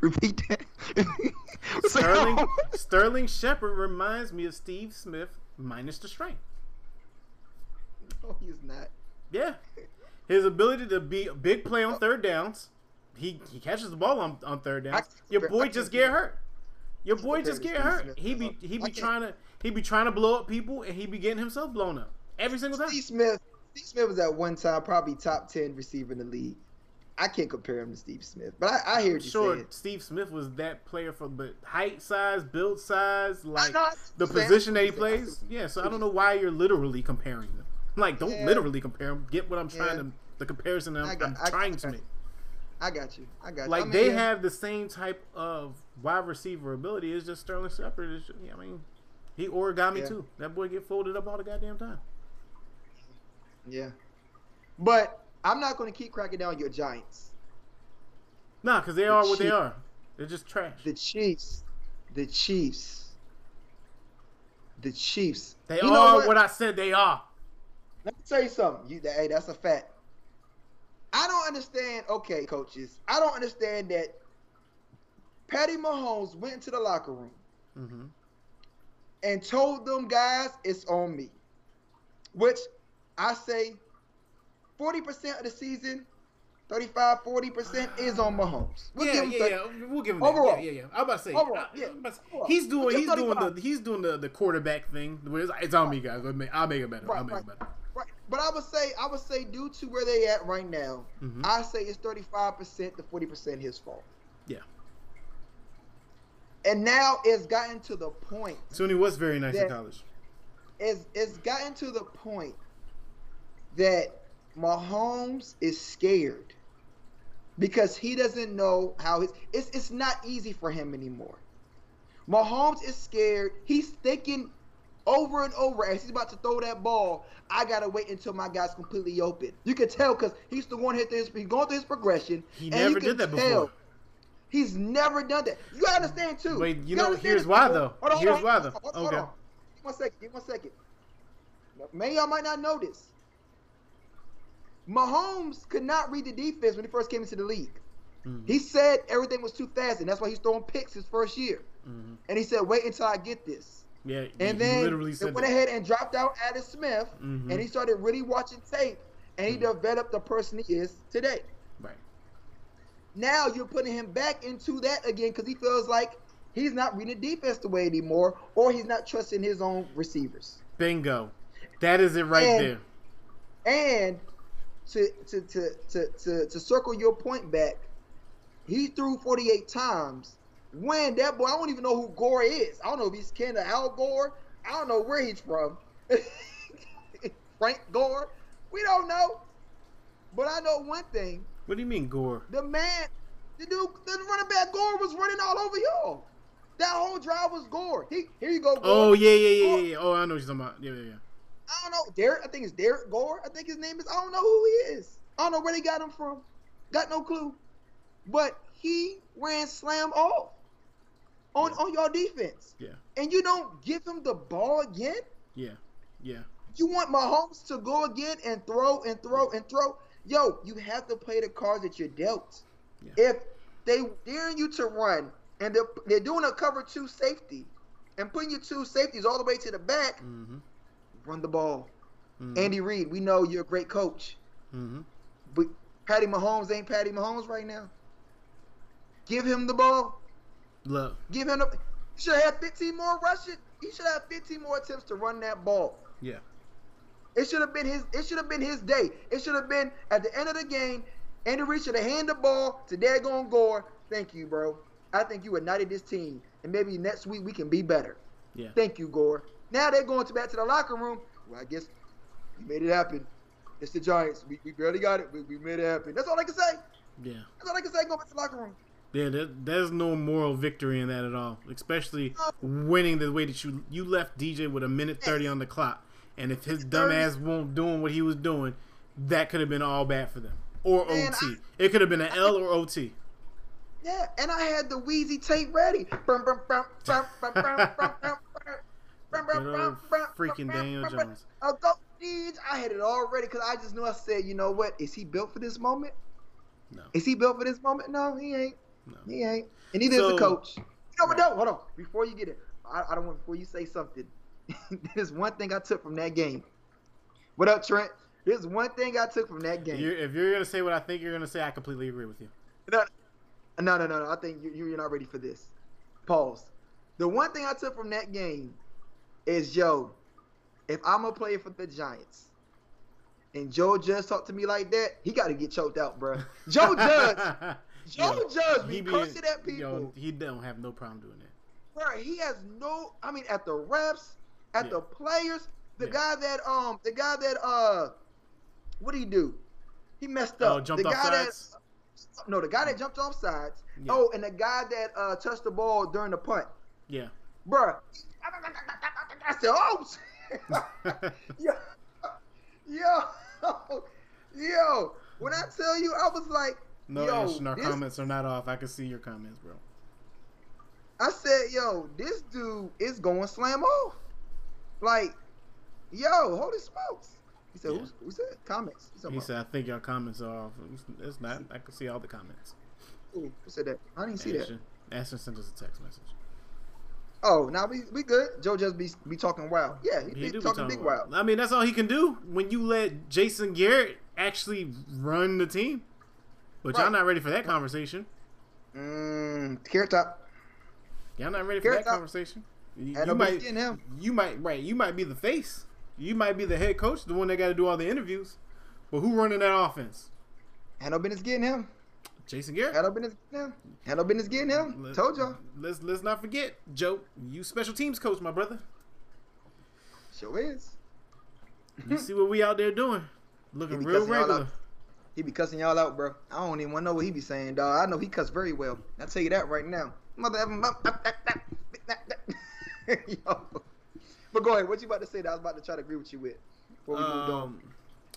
Repeat that. Sterling Sterling Shepard reminds me of Steve Smith minus the strength. No, he's not. Yeah. His ability to be a big play on third downs. He he catches the ball on, on third down. Your boy just get hurt. Your boy just get hurt. He be he be trying to he be trying to blow up people and he be getting himself blown up every single time. Steve Smith. Steve Smith was at one time probably top ten receiver in the league. I can't compare him to Steve Smith, but I, I hear you're Sure, saying. Steve Smith was that player for, but height, size, build size, like the position that he plays. Yeah, so I don't know why you're literally comparing them. Like, don't Yeah. literally compare them. Get what I'm trying Yeah. to, the comparison I'm, I I'm trying I to make. I got you. I got you. Like I mean, they have the same type of wide receiver ability. It's just Sterling Shepard. I mean, he origami Yeah. too. That boy get folded up all the goddamn time. Yeah. But I'm not going to keep cracking down your Giants. Nah, because they The are what they are. They're just trash. The Chiefs. The Chiefs. The Chiefs. They You know are what? what? I said they are. Let me tell you something. You, hey, that's a fact. I don't understand. Okay, coaches. I don't understand that Patty Mahomes went into the locker room Mm-hmm. and told them guys it's on me. Which I say 40% of the season, 35, 40% is on Mahomes. We'll yeah, give him yeah, 30 yeah. We'll give him Overall. that. Yeah, yeah, yeah. I'm about to say. Overall, yeah. About to say- he's doing. He's doing the. He's doing the, the quarterback thing. It's, it's on me, guys. I'll make, I'll make it better. Right, I'll make right. it better. Right. But I would say I would say due to where they at right now, Mhm. I say it's 35% to 40% his fault. Yeah. And now it's gotten to the point. Sooney was very nice in college. It's it's gotten to the point that Mahomes is scared because he doesn't know how his it's it's not easy for him anymore. Mahomes is scared. He's thinking over and over as he's about to throw that ball. I gotta wait until my guy's completely open. You can tell because he's the one hit his he's going through his progression. He and never did that tell before. He's never done that. You gotta understand too. Wait, you gotta know, here's this, why, people. though. Hold on, hold Here's on, why, though. hold on, Okay. hold on. Give me one second. Give me one second. Many y'all might not know this. Mahomes could not read the defense when he first came into the league. Mhm. He said everything was too fast, and that's why he's throwing picks his first year. Mhm. And he said, "Wait until I get this." Yeah, And he then literally said went that. ahead and dropped out Adam Smith, Mhm. and he started really watching tape, and he Mhm. developed the person he is today. Right. Now you're putting him back into that again because he feels like he's not reading defense the way anymore, or he's not trusting his own receivers. Bingo. That is it right And- there. And to to, to to to to circle your point back, he threw 48 times. When that boy, I don't even know who Gore is. I don't know if he's kin to Al Gore. I don't know where he's from. Frank Gore. We don't know. But I know one thing. What do you mean, Gore? The man, the dude, the running back Gore was running all over y'all. That whole drive was Gore. He, here you go, Gore. Oh yeah, yeah, yeah, Gore. yeah, yeah. Oh, I know what you're talking about. Yeah, yeah, yeah. I don't know. Derek, I think it's Derrick Gore. I think his name is. I don't know who he is. I don't know where they got him from. Got no clue. But he ran slam off on Yeah. on your defense. Yeah. And you don't give him the ball again. Yeah, yeah. You want Mahomes to go again and throw and throw and throw. Yo, you have to play the cards that you're dealt. Yeah. If they daring you to run and they're, they're doing a cover two safety and putting your two safeties all the way to the back, Mm-hmm. run the ball. mm-hmm. Andy Reid, we know you're a great coach, Mm-hmm. but Patty Mahomes ain't Patty Mahomes right now. Give him the ball. Look, Give him the. He should have 15 more rushing. He should have 15 more attempts to run that ball. yeah, It should have been his. It should have been his day. It should have been at the end of the game. Andy Reid should have handed the ball to Dagon Gore. Thank you, bro. I think you ignited this team, and maybe next week we can be better. yeah. Thank you, Gore. Now they're going to back to the locker room. Well, I guess you made it happen. It's the Giants. We, we barely got it. We, we made it happen. That's all I can say. Yeah. That's all I can say. Go back to the locker room. Yeah, there, there's no moral victory in that at all. Especially winning the way that you you left DJ with a minute thirty on the clock, and if his dumbass won't doing what he was doing, that could have been all bad for them or Man, OT. I, it could have been an I, L or OT. Yeah, and I had the Wheezy tape ready. freaking Daniel Jones. I go, I had it all ready because I just knew I said, you know what? Is he built for this moment? No. Is he built for this moment? No, he ain't no. He ain't. And neither is So- the coach. You know? No, hold on. Before you get it, I, I don't want before you say something. There's one thing I took from that game. What up, Trent? There's one thing I took from that game. You're, if you're gonna say what I think you're gonna say, I completely agree with you. No, no, no, no, no. I think you, you're not ready for this. Pause. The one thing I took from that game is, yo, if I'm a player for the Giants, and Joe Judge talked to me like that, he got to get choked out, bro. Joe Judge, Yo, Judge he be- cursing at people. Yo, he don't have no problem doing that. Bro, he has no. I mean, at the refs, at Yeah. the players, the Yeah. guy that um, the guy that uh, what did he do? He messed up. Oh, jumped the off guy sides? that no, the guy that jumped off sides. Yeah. Oh, and the guy that uh touched the ball during the punt, Yeah. Bruh. I said, oh, yo, yo, yo. When I tell you, I was like, No, yo, Ashton, our this- comments are not off. I can see your comments, bro. I said, yo, this dude is going slam off. Like, yo, holy smokes. He said, Yeah. who's, who's that? Comments. He said, said, I think your comments are off. It's- not. I can see all the comments. who said that? I didn't see that. Ashton, Ashton sent us a text message. Oh, now we we good. Joe just be be talking wild. Yeah, he, He be do be talking big about- wild. I mean, that's all he can do when you let Jason Garrett actually run the team. But y'all not ready for that conversation. Mmm, carrot top. Y'all not ready for that top. conversation. You, you might, business getting him. you might, right? You might be the face. You might be the head coach, the one that got to do all the interviews. But who running that offense? Had no business getting him. Jason Garrett. Had no business getting him. Had no business getting him. Let- Told y'all. Let's let's not forget, Joe. You special teams coach, my brother. Sure is. You see what we out there doing? Looking real regular. He be cussing y'all out, bro. I don't even want to know what he be saying, dog. I know he cuss very well. I tell you that right now. Mother. Yo. But go ahead. What you about to say that I was about to try to agree with you with? Before we moved on. Um,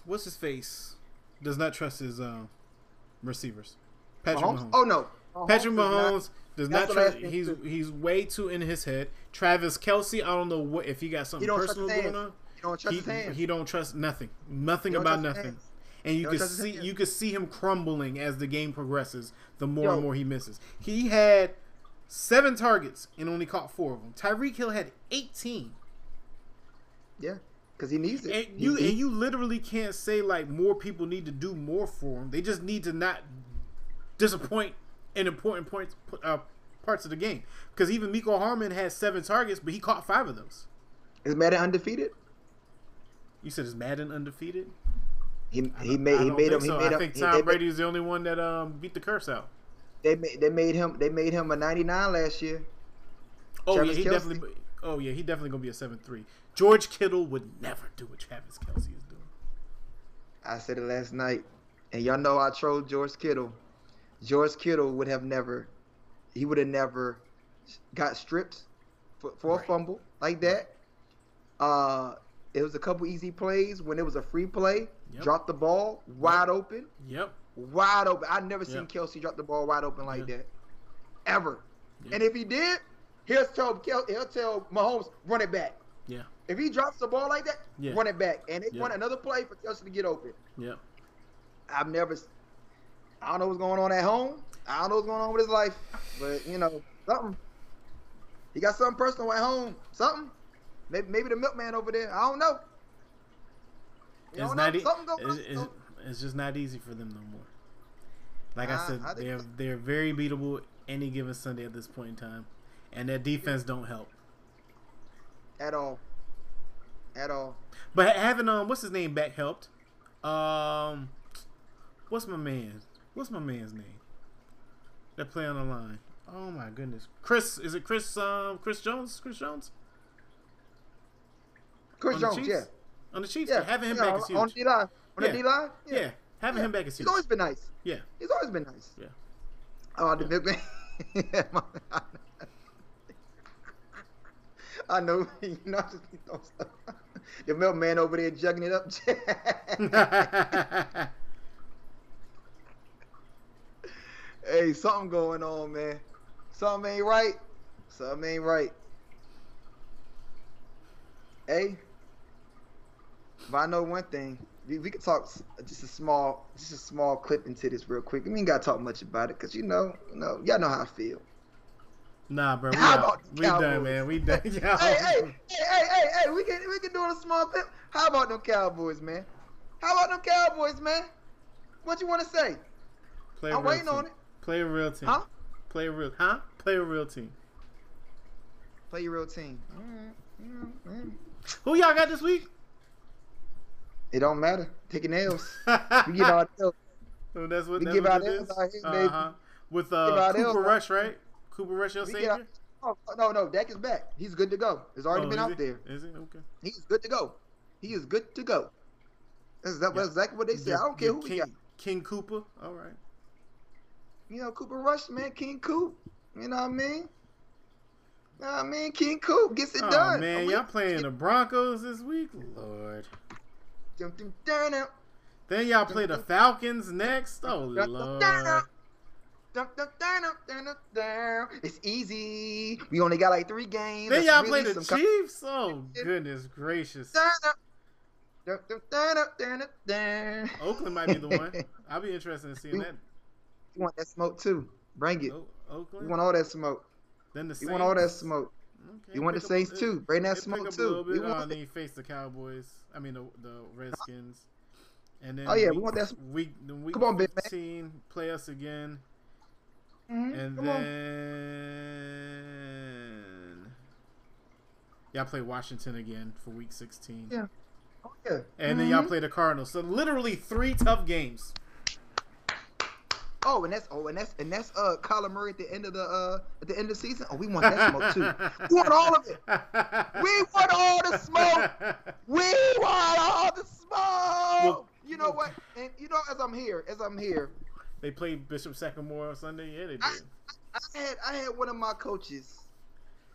what's his face? Does not trust his uh, receivers. Patrick Mahomes? Mahomes. Oh no. Patrick Mahomes does not what I trust. He's he's way too in his head. Travis Kelce, I don't know what if he got something trust personal going on. You don't trust He, his hands. he don't trust nothing. Nothing about nothing. hands. And you don't can see you can see him crumbling as the game progresses. The more Yo. and more he misses. He had seven targets and only caught four of them. Tyreek Hill had eighteen. Yeah, because he needs it. And you he- and you literally can't say like more people need to do more for him. They just need to not disappoint in important points uh, parts of the game. Because even Mecole Hardman had seven targets, but he caught five of those. is Madden undefeated? You said is Madden undefeated? He he made he made him. so. He made I him. think Tom Brady is the only one that um beat the curse out. they made they made him they made him a 99 last year. Oh Travis yeah, he Kelce. definitely. Oh yeah, he definitely gonna be a seven three. George Kittle would never do what Travis Kelce is doing. I said it last night, and y'all know I trolled George Kittle. George Kittle would have never, he would have never got stripped for, for Right. a fumble like that. Uh, it was a couple easy plays when it was a free play. Yep. Dropped the ball wide open, Yep. wide open. I never seen Yep. Kelce drop the ball wide open like Yeah. that, ever. Yeah. And if he did, he'll tell Kel- he'll tell Mahomes run it back. Yeah. If he drops the ball like that, Yeah. run it back, and they Yeah. run another play for Kelce to get open. Yep. I've never. I don't know what's going on at home. I don't know what's going on with his life, but you know something. He got something personal at home. Something. Maybe maybe the milkman over there. I don't know. It's not. E- it's, it's, it's just not easy for them no more. Like I Nah, said, I they're they're very beatable any given Sunday at this point in time, and their defense don't help. at all. At all. But having um, what's his name back helped. Um, what's my man? What's my man's name? That play on the line. Oh my goodness, Chris. Is it Chris? Um, Chris Jones. Chris Jones Chris Jones, yeah, on the Chiefs. yeah. having him yeah, back on, is huge. the D line. On Yeah. the D line, yeah. having Yeah. him back is He's always been nice. Yeah. He's always been nice. Yeah. Oh, the milkman. I know. You know, I just throwing stuff. The milkman over there jugging it up. hey, something going on, man. Something ain't right. Something ain't right. Hey, but I know one thing. We, we could talk just a small, just a small clip into this real quick. We ain't gotta talk much about it, cause you know, you know, y'all know how I feel. nah, bro. We, How out. we done, man. We done. Hey, hey, hey, hey, hey, hey, we can we can do a small clip. How about them Cowboys, man? How about them Cowboys, man? What you want to say? Play I'm real waiting team. on it. Play a real team. Huh? Play a real. Huh? Play a real team. Play your real team. All right. Who y'all got this week? It don't matter. Taking L's. We give out L's. So that's what We that's give what out it L's out here, baby. Uh-huh. With uh, Cooper L's, Rush, right? Cooper Rush, your We get savior. out- Oh, no, no, Dak is back. He's good to go. It's already Oh, been out he? there. Is he okay? He's good to go. He is good to go. That's, that, Yeah. exactly what they said. Your- I don't care your who King, we got. King Cooper. All right. You know, Cooper Rush, man, King Coop. You know what I mean? You know what I mean? King Coop gets it Oh done. man, y'all playing the Broncos this week, Lord. Then y'all play the Falcons next. Oh Lord. It's easy. We only got like three games. Then y'all really play the Chiefs. Oh goodness gracious. Oakland might be the one. I'll be interested in seeing that. You want that smoke too? Bring it. O- You want all that smoke. Then the You Saints. want all that smoke. Okay, You want the pick up- Saints it- too. Bring that smoke too. little We want Uh, then you face the Cowboys. I mean the the Redskins. And then Oh, yeah, we week, want that- week, then week Come on, big man. play us again. Mhm, And Come on. then y'all play Washington again for week 16. Yeah. Oh, yeah. And then y'all Mhm. play the Cardinals. So literally three tough games. Oh, and that's oh, and that's and that's uh Kyler Murray at the end of the uh at the end of the season. Oh, we want that smoke too. We want all of it. We want all the smoke. We want all the smoke. You know what? And you know, as I'm here, as I'm here, They played Bishop Sycamore on Sunday. Yeah, they did. I had I had one of my coaches,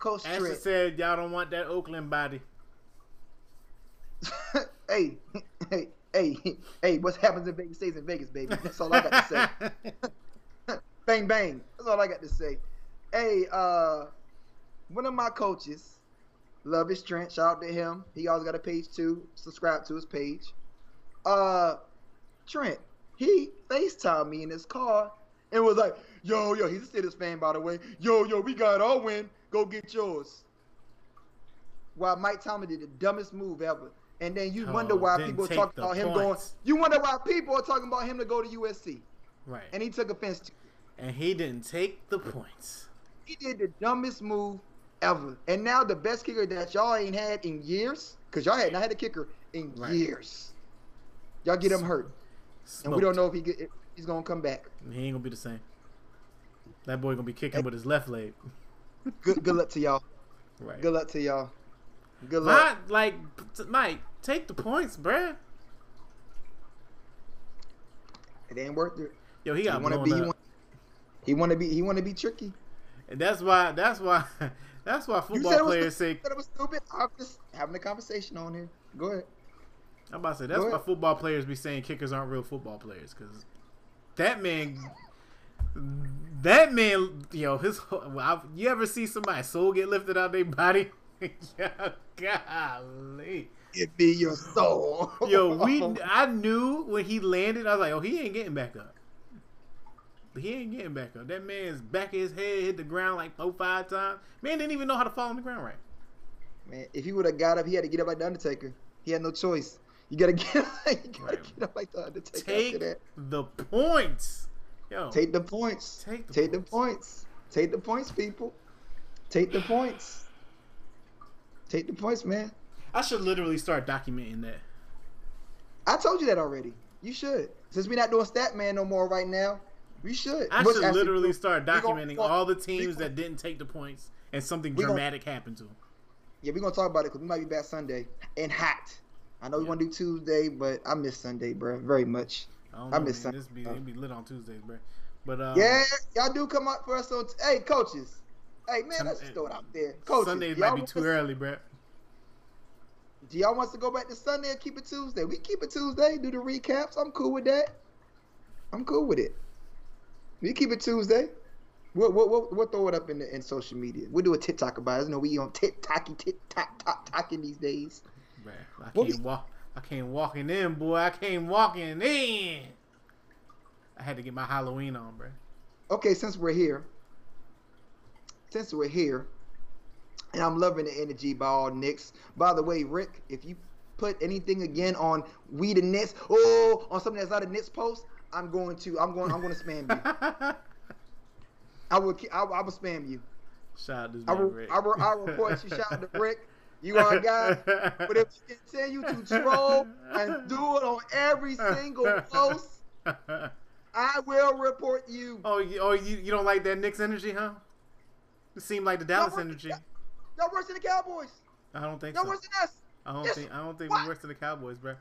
Coach Ashley Trent. said y'all don't want that Oakland body. hey, hey, hey, hey! What happens in Vegas stays in Vegas, baby. That's all I got to say. bang bang. That's all I got to say. Hey, uh, one of my coaches, love his Trent. Shout out to him. He always got a page too. Subscribe to his page. Uh, Trent, he FaceTimed me in his car and was like, "Yo, yo, he's a Steelers fan, by the way. Yo, yo, we got our win. Go get yours." While Mike Tomlin did the dumbest move ever. And then you Oh, wonder why people are talking about him going. You wonder why people are talking about him to go to USC, Right. and he took offense to. And he didn't take the points. He did the dumbest move ever. And now the best kicker that y'all ain't had in years, because y'all had not had a kicker in Right. years. Y'all get him hurt, and we don't know if he get, if he's gonna come back. He ain't gonna be the same. That boy gonna be kicking with his left leg. Good good luck to y'all. Right. Good luck to y'all. Good luck. My, like, Mike, take the points, bruh. It ain't worth it. Yo, he He got want to blown be. He up. want, he want to be. He want to be tricky. And that's why. That's why. That's why football said it was players say. It was stupid. I'm just having a conversation on here. Go ahead. I'm about to say that's why football players be saying kickers aren't real football players because that man, that man, yo, his. I- You ever see somebody's soul get lifted out their body? golly. It be your soul. Yo, we. I knew when he landed. I was like, oh, he ain't getting back up. He ain't getting back up. That man's back of his head hit the ground like four, five times. Man didn't even know how to fall on the ground right. Man, if he would have got up, he had to get up like the Undertaker. He had no choice. You gotta get, you gotta Right. get up like the Undertaker Take after that. the points. Yo, Take the points. Take the Take the points. points. Take the points, people. Take the points. Take the points, man. I should literally start documenting that. I told you that already. You should. Since we're not doing stat man no more right now, we should. I should literally start documenting all the teams that didn't take the points and something we gonna- dramatic happened to them. Yeah, we're gonna talk about it because we might be back Sunday and hot. I know we want to do Tuesday, but I miss Sunday, bro, very much. I don't I know, miss man. Sun- This be it be lit on Tuesdays, bro. But uh, yeah, y'all do come out for us on. hey, coaches. Hey, man, let's just throw it out there. Coaches, Sundays might be too early, bro. Do y'all want to go back to Sunday or keep it Tuesday? We keep it Tuesday. Do the recaps. I'm cool with that. I'm cool with it. We keep it Tuesday. We'll, we'll, we'll, throw it up in the, in social media. We'll do a TikTok about it. You know, we on TikToky, TikTok, talk, talking these days. Bruh, I can't walk. I came walking in, boy. I came walking in. I had to get my Halloween on, bro. Okay, since we're here, since we're here, and I'm loving the energy by all Knicks. By the way, Rick, if you put anything again on we the Knicks, oh, on something that's not a Knicks post, I'm going to, I'm going, I'm going to spam you. I will, I, will- I will spam you. Shout out this I man, Rick. I will, I will report you. Shout out to Rick. You are a guy. But if you continue to troll and do it on every single post, I will report you. oh, you, oh, you, you don't like that Knicks energy, huh? It seemed like the Dallas worse- energy. Y'all worse than the Cowboys. I don't think Y'all so. worse than us. I don't Yes. think I don't think What? we're worse than the Cowboys, bro.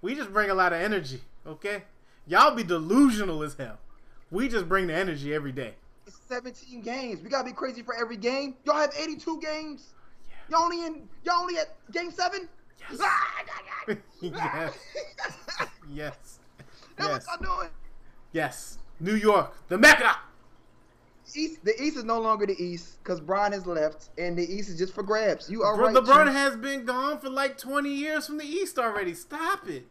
We just bring a lot of energy, okay? Y'all be delusional as hell. We just bring the energy every day. It's 17 games. We gotta be crazy for every game. Y'all have 82 games. Y'all only in. Y'all only at game seven. Yes. Ah, yes. Yes. That's Yes. y'all. Yes. New York, the Mecca. East, the East is no longer the East because Brian has left, and the East is just for grabs. You are Bro, right. LeBron Chief. has been gone for like 20 years from the East already. Stop it.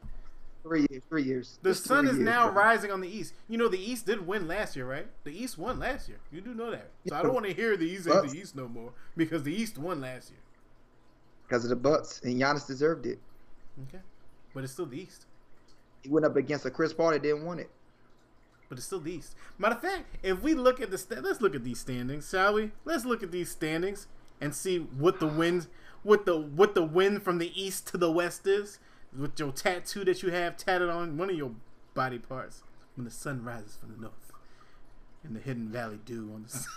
three years. Three years. The Just sun is years, now bro. rising on the East. You know the East did win last year, right? The East won last year. You do know that. So I don't want to hear the East ain't the East no more because the East won last year. because of the Bucks, and Giannis deserved it. Okay, but it's still the East. He went up against a Chris Paul that didn't want it. But it's still the East. Matter of fact, if we look at the sta- let's look at these standings, shall we? Let's look at these standings and see what the win, what the what the win from the East to the West is. With your tattoo that you have tatted on one of your body parts when the sun rises from the north and the hidden valley dew on the. s-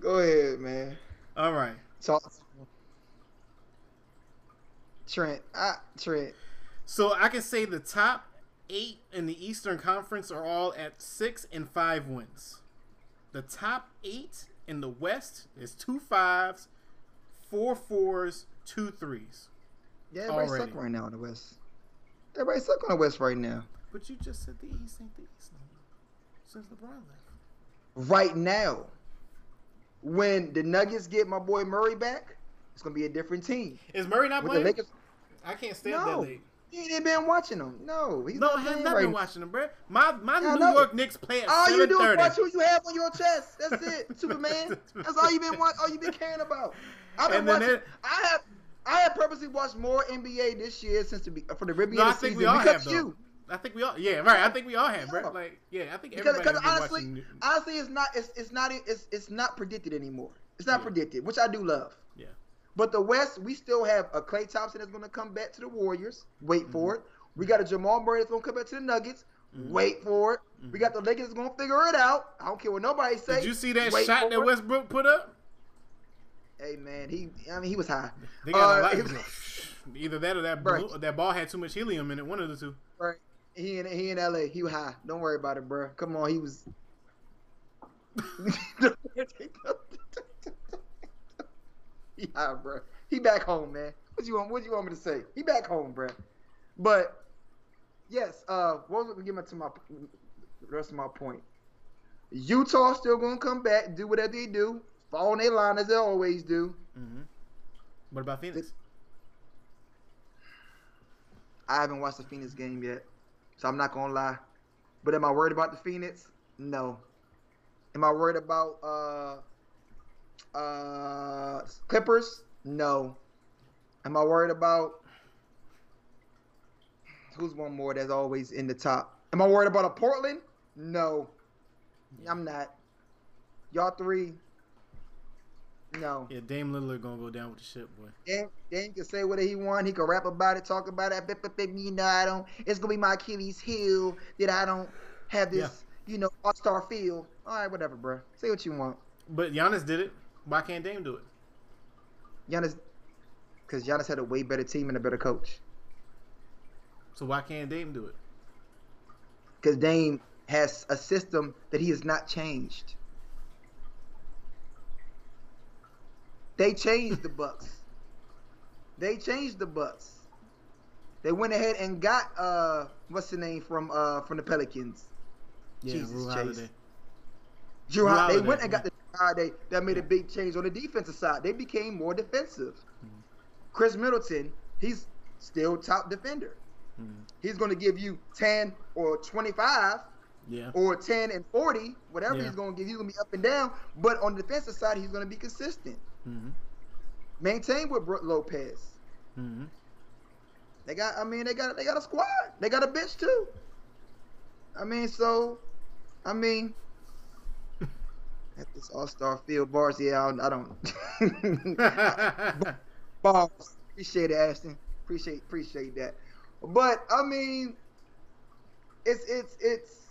Go ahead, man. All right. Talk. Trent, ah, Trent. So I can say the top eight in the Eastern Conference are all at six and five wins. The top eight in the West is two fives, four fours, two threes. Yeah, everybody Already. suck right now in the West. Everybody suck on the West right now. But you just said the East ain't the East no more since LeBron left. Right now, when the Nuggets get my boy Murray back, it's gonna be a different team. Is Murray not With playing? Lakers, I can't stay up that No. late. you ain't been watching them. No, he's No, not I have not right been now. watching them, bro. My my Yeah, New. York Knicks play at All you do is watch who you have on your chest. That's it, Superman. That's all you been watch. All you been caring about. I've been watching. I have. I have purposely watched more NBA this year since the be- uh, for the Caribbean No, I season think we all because have you. I think we all, yeah, right. I think we all have, Yeah. bro. Like, yeah, I think Because, everybody because honestly, watching. honestly, it's not. It's, it's not. It's it's not predicted anymore. It's not Yeah. predicted, which I do love. But the West, we still have a Klay Thompson that's going to come back to the Warriors. Wait for Mm-hmm. it. We got a Jamal Murray that's going to come back to the Nuggets. Mhm. Wait for it. We Mhm. got the Lakers that's going to figure it out. I don't care what nobody say. Did you see that Wait shot for that it. Westbrook put up? Hey man, he. I mean, he was high. They got Uh, a lot. was- Either that or that balloon, that ball had too much helium in it. One of the two. Right. He in he in L.A. He was high. Don't worry about it, bro. Come on, he was. he high, bro. He back home, man. What you want? What you want me to say? He back home, bro. But yes, uh, what was getting to my rest of my point? Utah still gonna come back, do whatever they do, fall on their line as they always do. Mm-hmm. What about Phoenix? I haven't watched the Phoenix game yet, so I'm not gonna lie. But am I worried about the Phoenix? No. Am I worried about uh uh Clippers? No. Am I worried about who's one more that's always in the top? Am I worried about a Portland? No. I'm not. Y'all three. No. Yeah, Dame Lillard gonna go down with the shit, boy. Dan, Dan can say whatever he want. He can rap about it, talk about it. But, but, but, you know, I don't. It's gonna be my Achilles heel that I don't have this, you know, all star feel. All right, whatever, bro. Say what you want. But Giannis did it. Why can't Dame do it? Giannis, because Giannis had a way better team and a better coach. So why can't Dame do it? Because Dame has a system that he has not changed. They changed the Bucks. They changed the Bucks. They went ahead and got uh what's the name from uh from the Pelicans. Yeah, Jesus, Rule Chase. Holiday. Jrue Jrue Holiday. They went and got the Holiday that made a big change on the defensive side. They became more defensive. Mhm. Khris Middleton, he's still top defender. Mhm. He's going to give you 10 or 25 Yeah. or 10 and 40, whatever Yeah. he's going to give you, going to be up and down. But on the defensive side, he's going to be consistent. Mm-hmm. Maintain with Brook Lopez. Mm-hmm. They got, I mean, they got, they got a squad. They got a bench too. I mean, so I mean, at this All Star Field bars, yeah, I don't. I don't. bars. Appreciate it, Ashton. Appreciate appreciate that. But I mean, it's it's it's.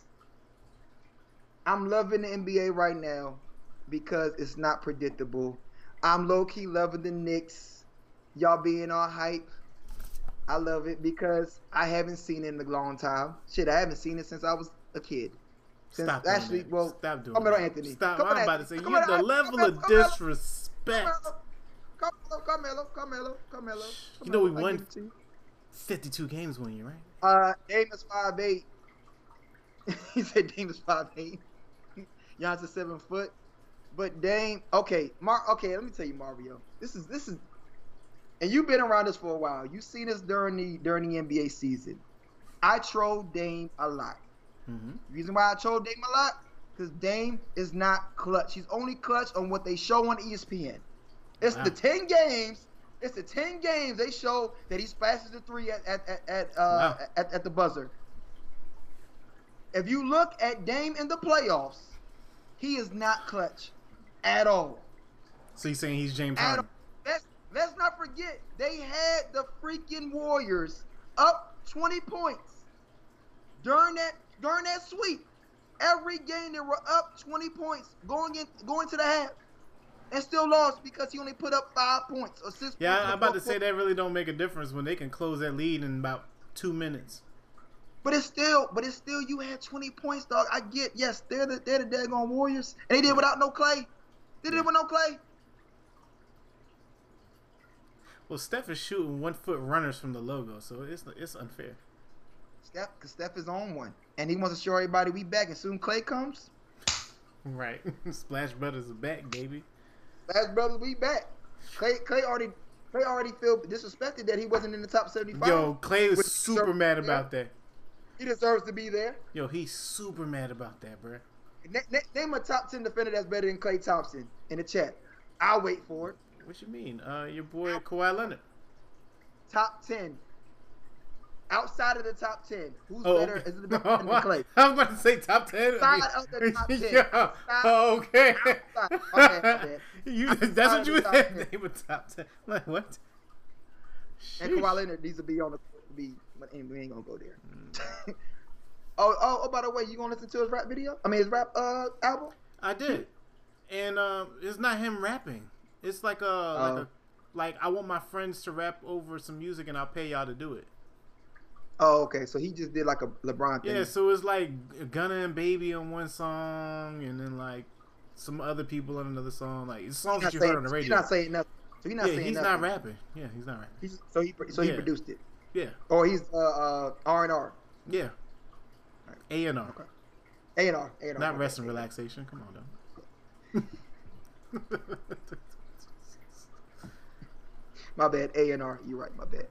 I'm loving the NBA right now because it's not predictable. I'm low key loving the Knicks. Y'all being all hype. I love it because I haven't seen it in a long time. Shit, I haven't seen it since I was a kid. Stop actually, that. well, Stop doing Carmelo that. Anthony. Stop. I'm about to say Come you the level Carmelo, of Carmelo. disrespect. Carmelo, Carmelo, Carmelo, Carmelo. You know we Carmelo, won give it to you. 52 games one year, right? Uh, Dame is five eight. he said Dame is five eight. Giannis is seven foot. But Dame, okay, Mar, okay. Let me tell you, Mario. This is this is, and you've been around us for a while. You've seen us during the during the NBA season. I troll Dame a lot. Mm-hmm. Reason why I chose Dame a lot, because Dame is not clutch. He's only clutch on what they show on ESPN. It's Wow. the ten games. It's the ten games they show that he splashes the three at at at at, uh, Wow. at, at the buzzer. If you look at Dame in the playoffs, he is not clutch at all. So you're saying he's James At Harden? Let's let's not forget they had the freaking Warriors up 20 points during that during that sweep. Every game they were up 20 points going in going to the half. And still lost because he only put up five points or six Yeah. I'm about to say that really don't make a difference when they can close that lead in about two minutes. But it's still, but it's still, you had 20 points, dog. I get, yes, they're the they're the daggone Warriors, and they did without no Klay. They did it with no Klay. Well, Steph is shooting one foot runners from the logo, so it's it's unfair. Steph, because Steph is on one, and he wants to show everybody we back. And soon Klay comes, Right. Splash Brothers are back, baby. Splash brothers, we back. Klay, Klay already, Klay already feel disrespected that he wasn't in the top 75. Yo, Klay is super mad about that. he deserves to be there. Yo, he's super mad about that, bro. Na- na- name a top 10 defender that's better than Klay Thompson in the chat. I'll wait for it. What you mean? Uh, your boy Kawhi Leonard. Top 10. Outside of the top 10, who's Oh, better? okay. Is it better than Klay? I'm about to say top ten. Outside of the top 10. yeah. Oh, okay. outside. Okay, you, Outside that's what you said. 10. They top ten. Like what? And Sheesh. Kawhi Leonard needs to be on the be, but we ain't gonna go there. Mm. oh, oh, oh, by the way, you gonna listen to his rap video? I mean, his rap uh album? I did, and um, it's not him rapping. It's like a like Oh. a like I want my friends to rap over some music, and I'll pay y'all to do it. Oh, okay. So he just did like a LeBron thing. Yeah, so it's like Gunna and Baby on one song, and then like some other people on another song. Like it's songs that you not, heard saying, on the radio. he's not saying nothing. So he's not yeah, saying he's nothing. not rapping. Yeah, he's not rapping. He's, so he so he Yeah. produced it, Yeah, or he's uh uh R and R, yeah. A and R, A and R, A and R. not okay. rest and relaxation. Come on, though. My bad. A and R. You're right. My bad.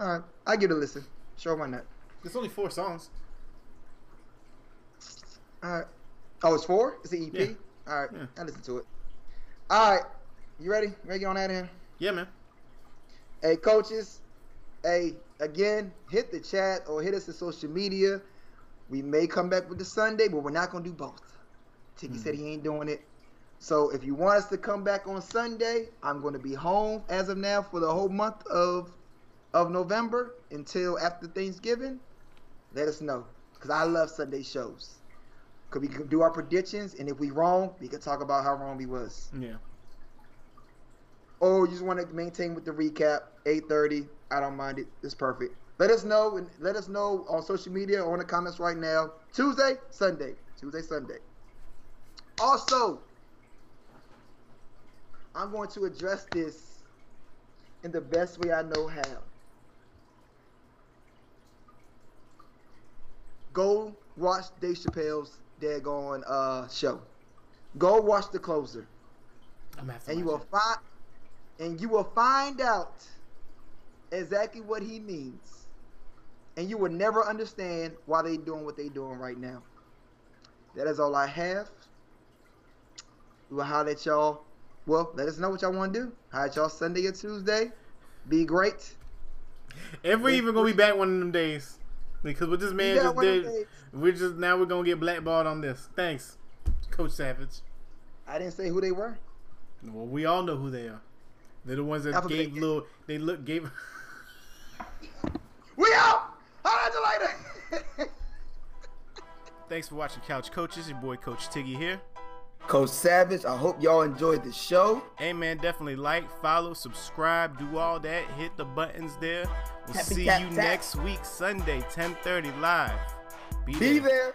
All right. I get a listen. Sure, why not? It's only four songs. All right. Oh, it's four. It's an EP. Yeah. All right. Yeah. I listen to it. All right. You ready? Ready on that in? Yeah, man. Hey, coaches. Hey, again, hit the chat or hit us on social media. We may come back with the Sunday, but we're not gonna do both. Tiki Mhm. said he ain't doing it. So if you want us to come back on Sunday, I'm gonna be home as of now for the whole month of of November until after Thanksgiving. Let us know, cause I love Sunday shows. Cause we can do our predictions, and if we wrong, we can talk about how wrong we was. Yeah. Or you just want to maintain with the recap, 8:30. I don't mind it. It's perfect. Let us know and let us know on social media or in the comments right now. Tuesday, Sunday. Tuesday, Sunday. Also, I'm going to address this in the best way I know how. Go watch Dave Chappelle's daggone uh, show. Go watch the closer. I'm and you will find and you will find out exactly what he means. And you will never understand why they're doing what they're doing right now. That is all i have. We will holler at y'all well let us know what y'all want to do holler y'all sunday or tuesday? Be great. If we even gonna be back one of them days. Because what this man just did, we're just now we're gonna get blackballed on this. Thanks, Coach Savage. I didn't say who they were. Well, we all know who they are. They're the ones that gave little. They look gave. We out. Holla later. Thanks for watching Couch Coaches. Your boy Coach Tiggy here. Coach Savage, I hope y'all enjoyed the show. Hey man, definitely like, follow, subscribe, do all that. Hit the buttons there. We'll Tappy see tap you tap. next week, Sunday, 10:30 live. Be there.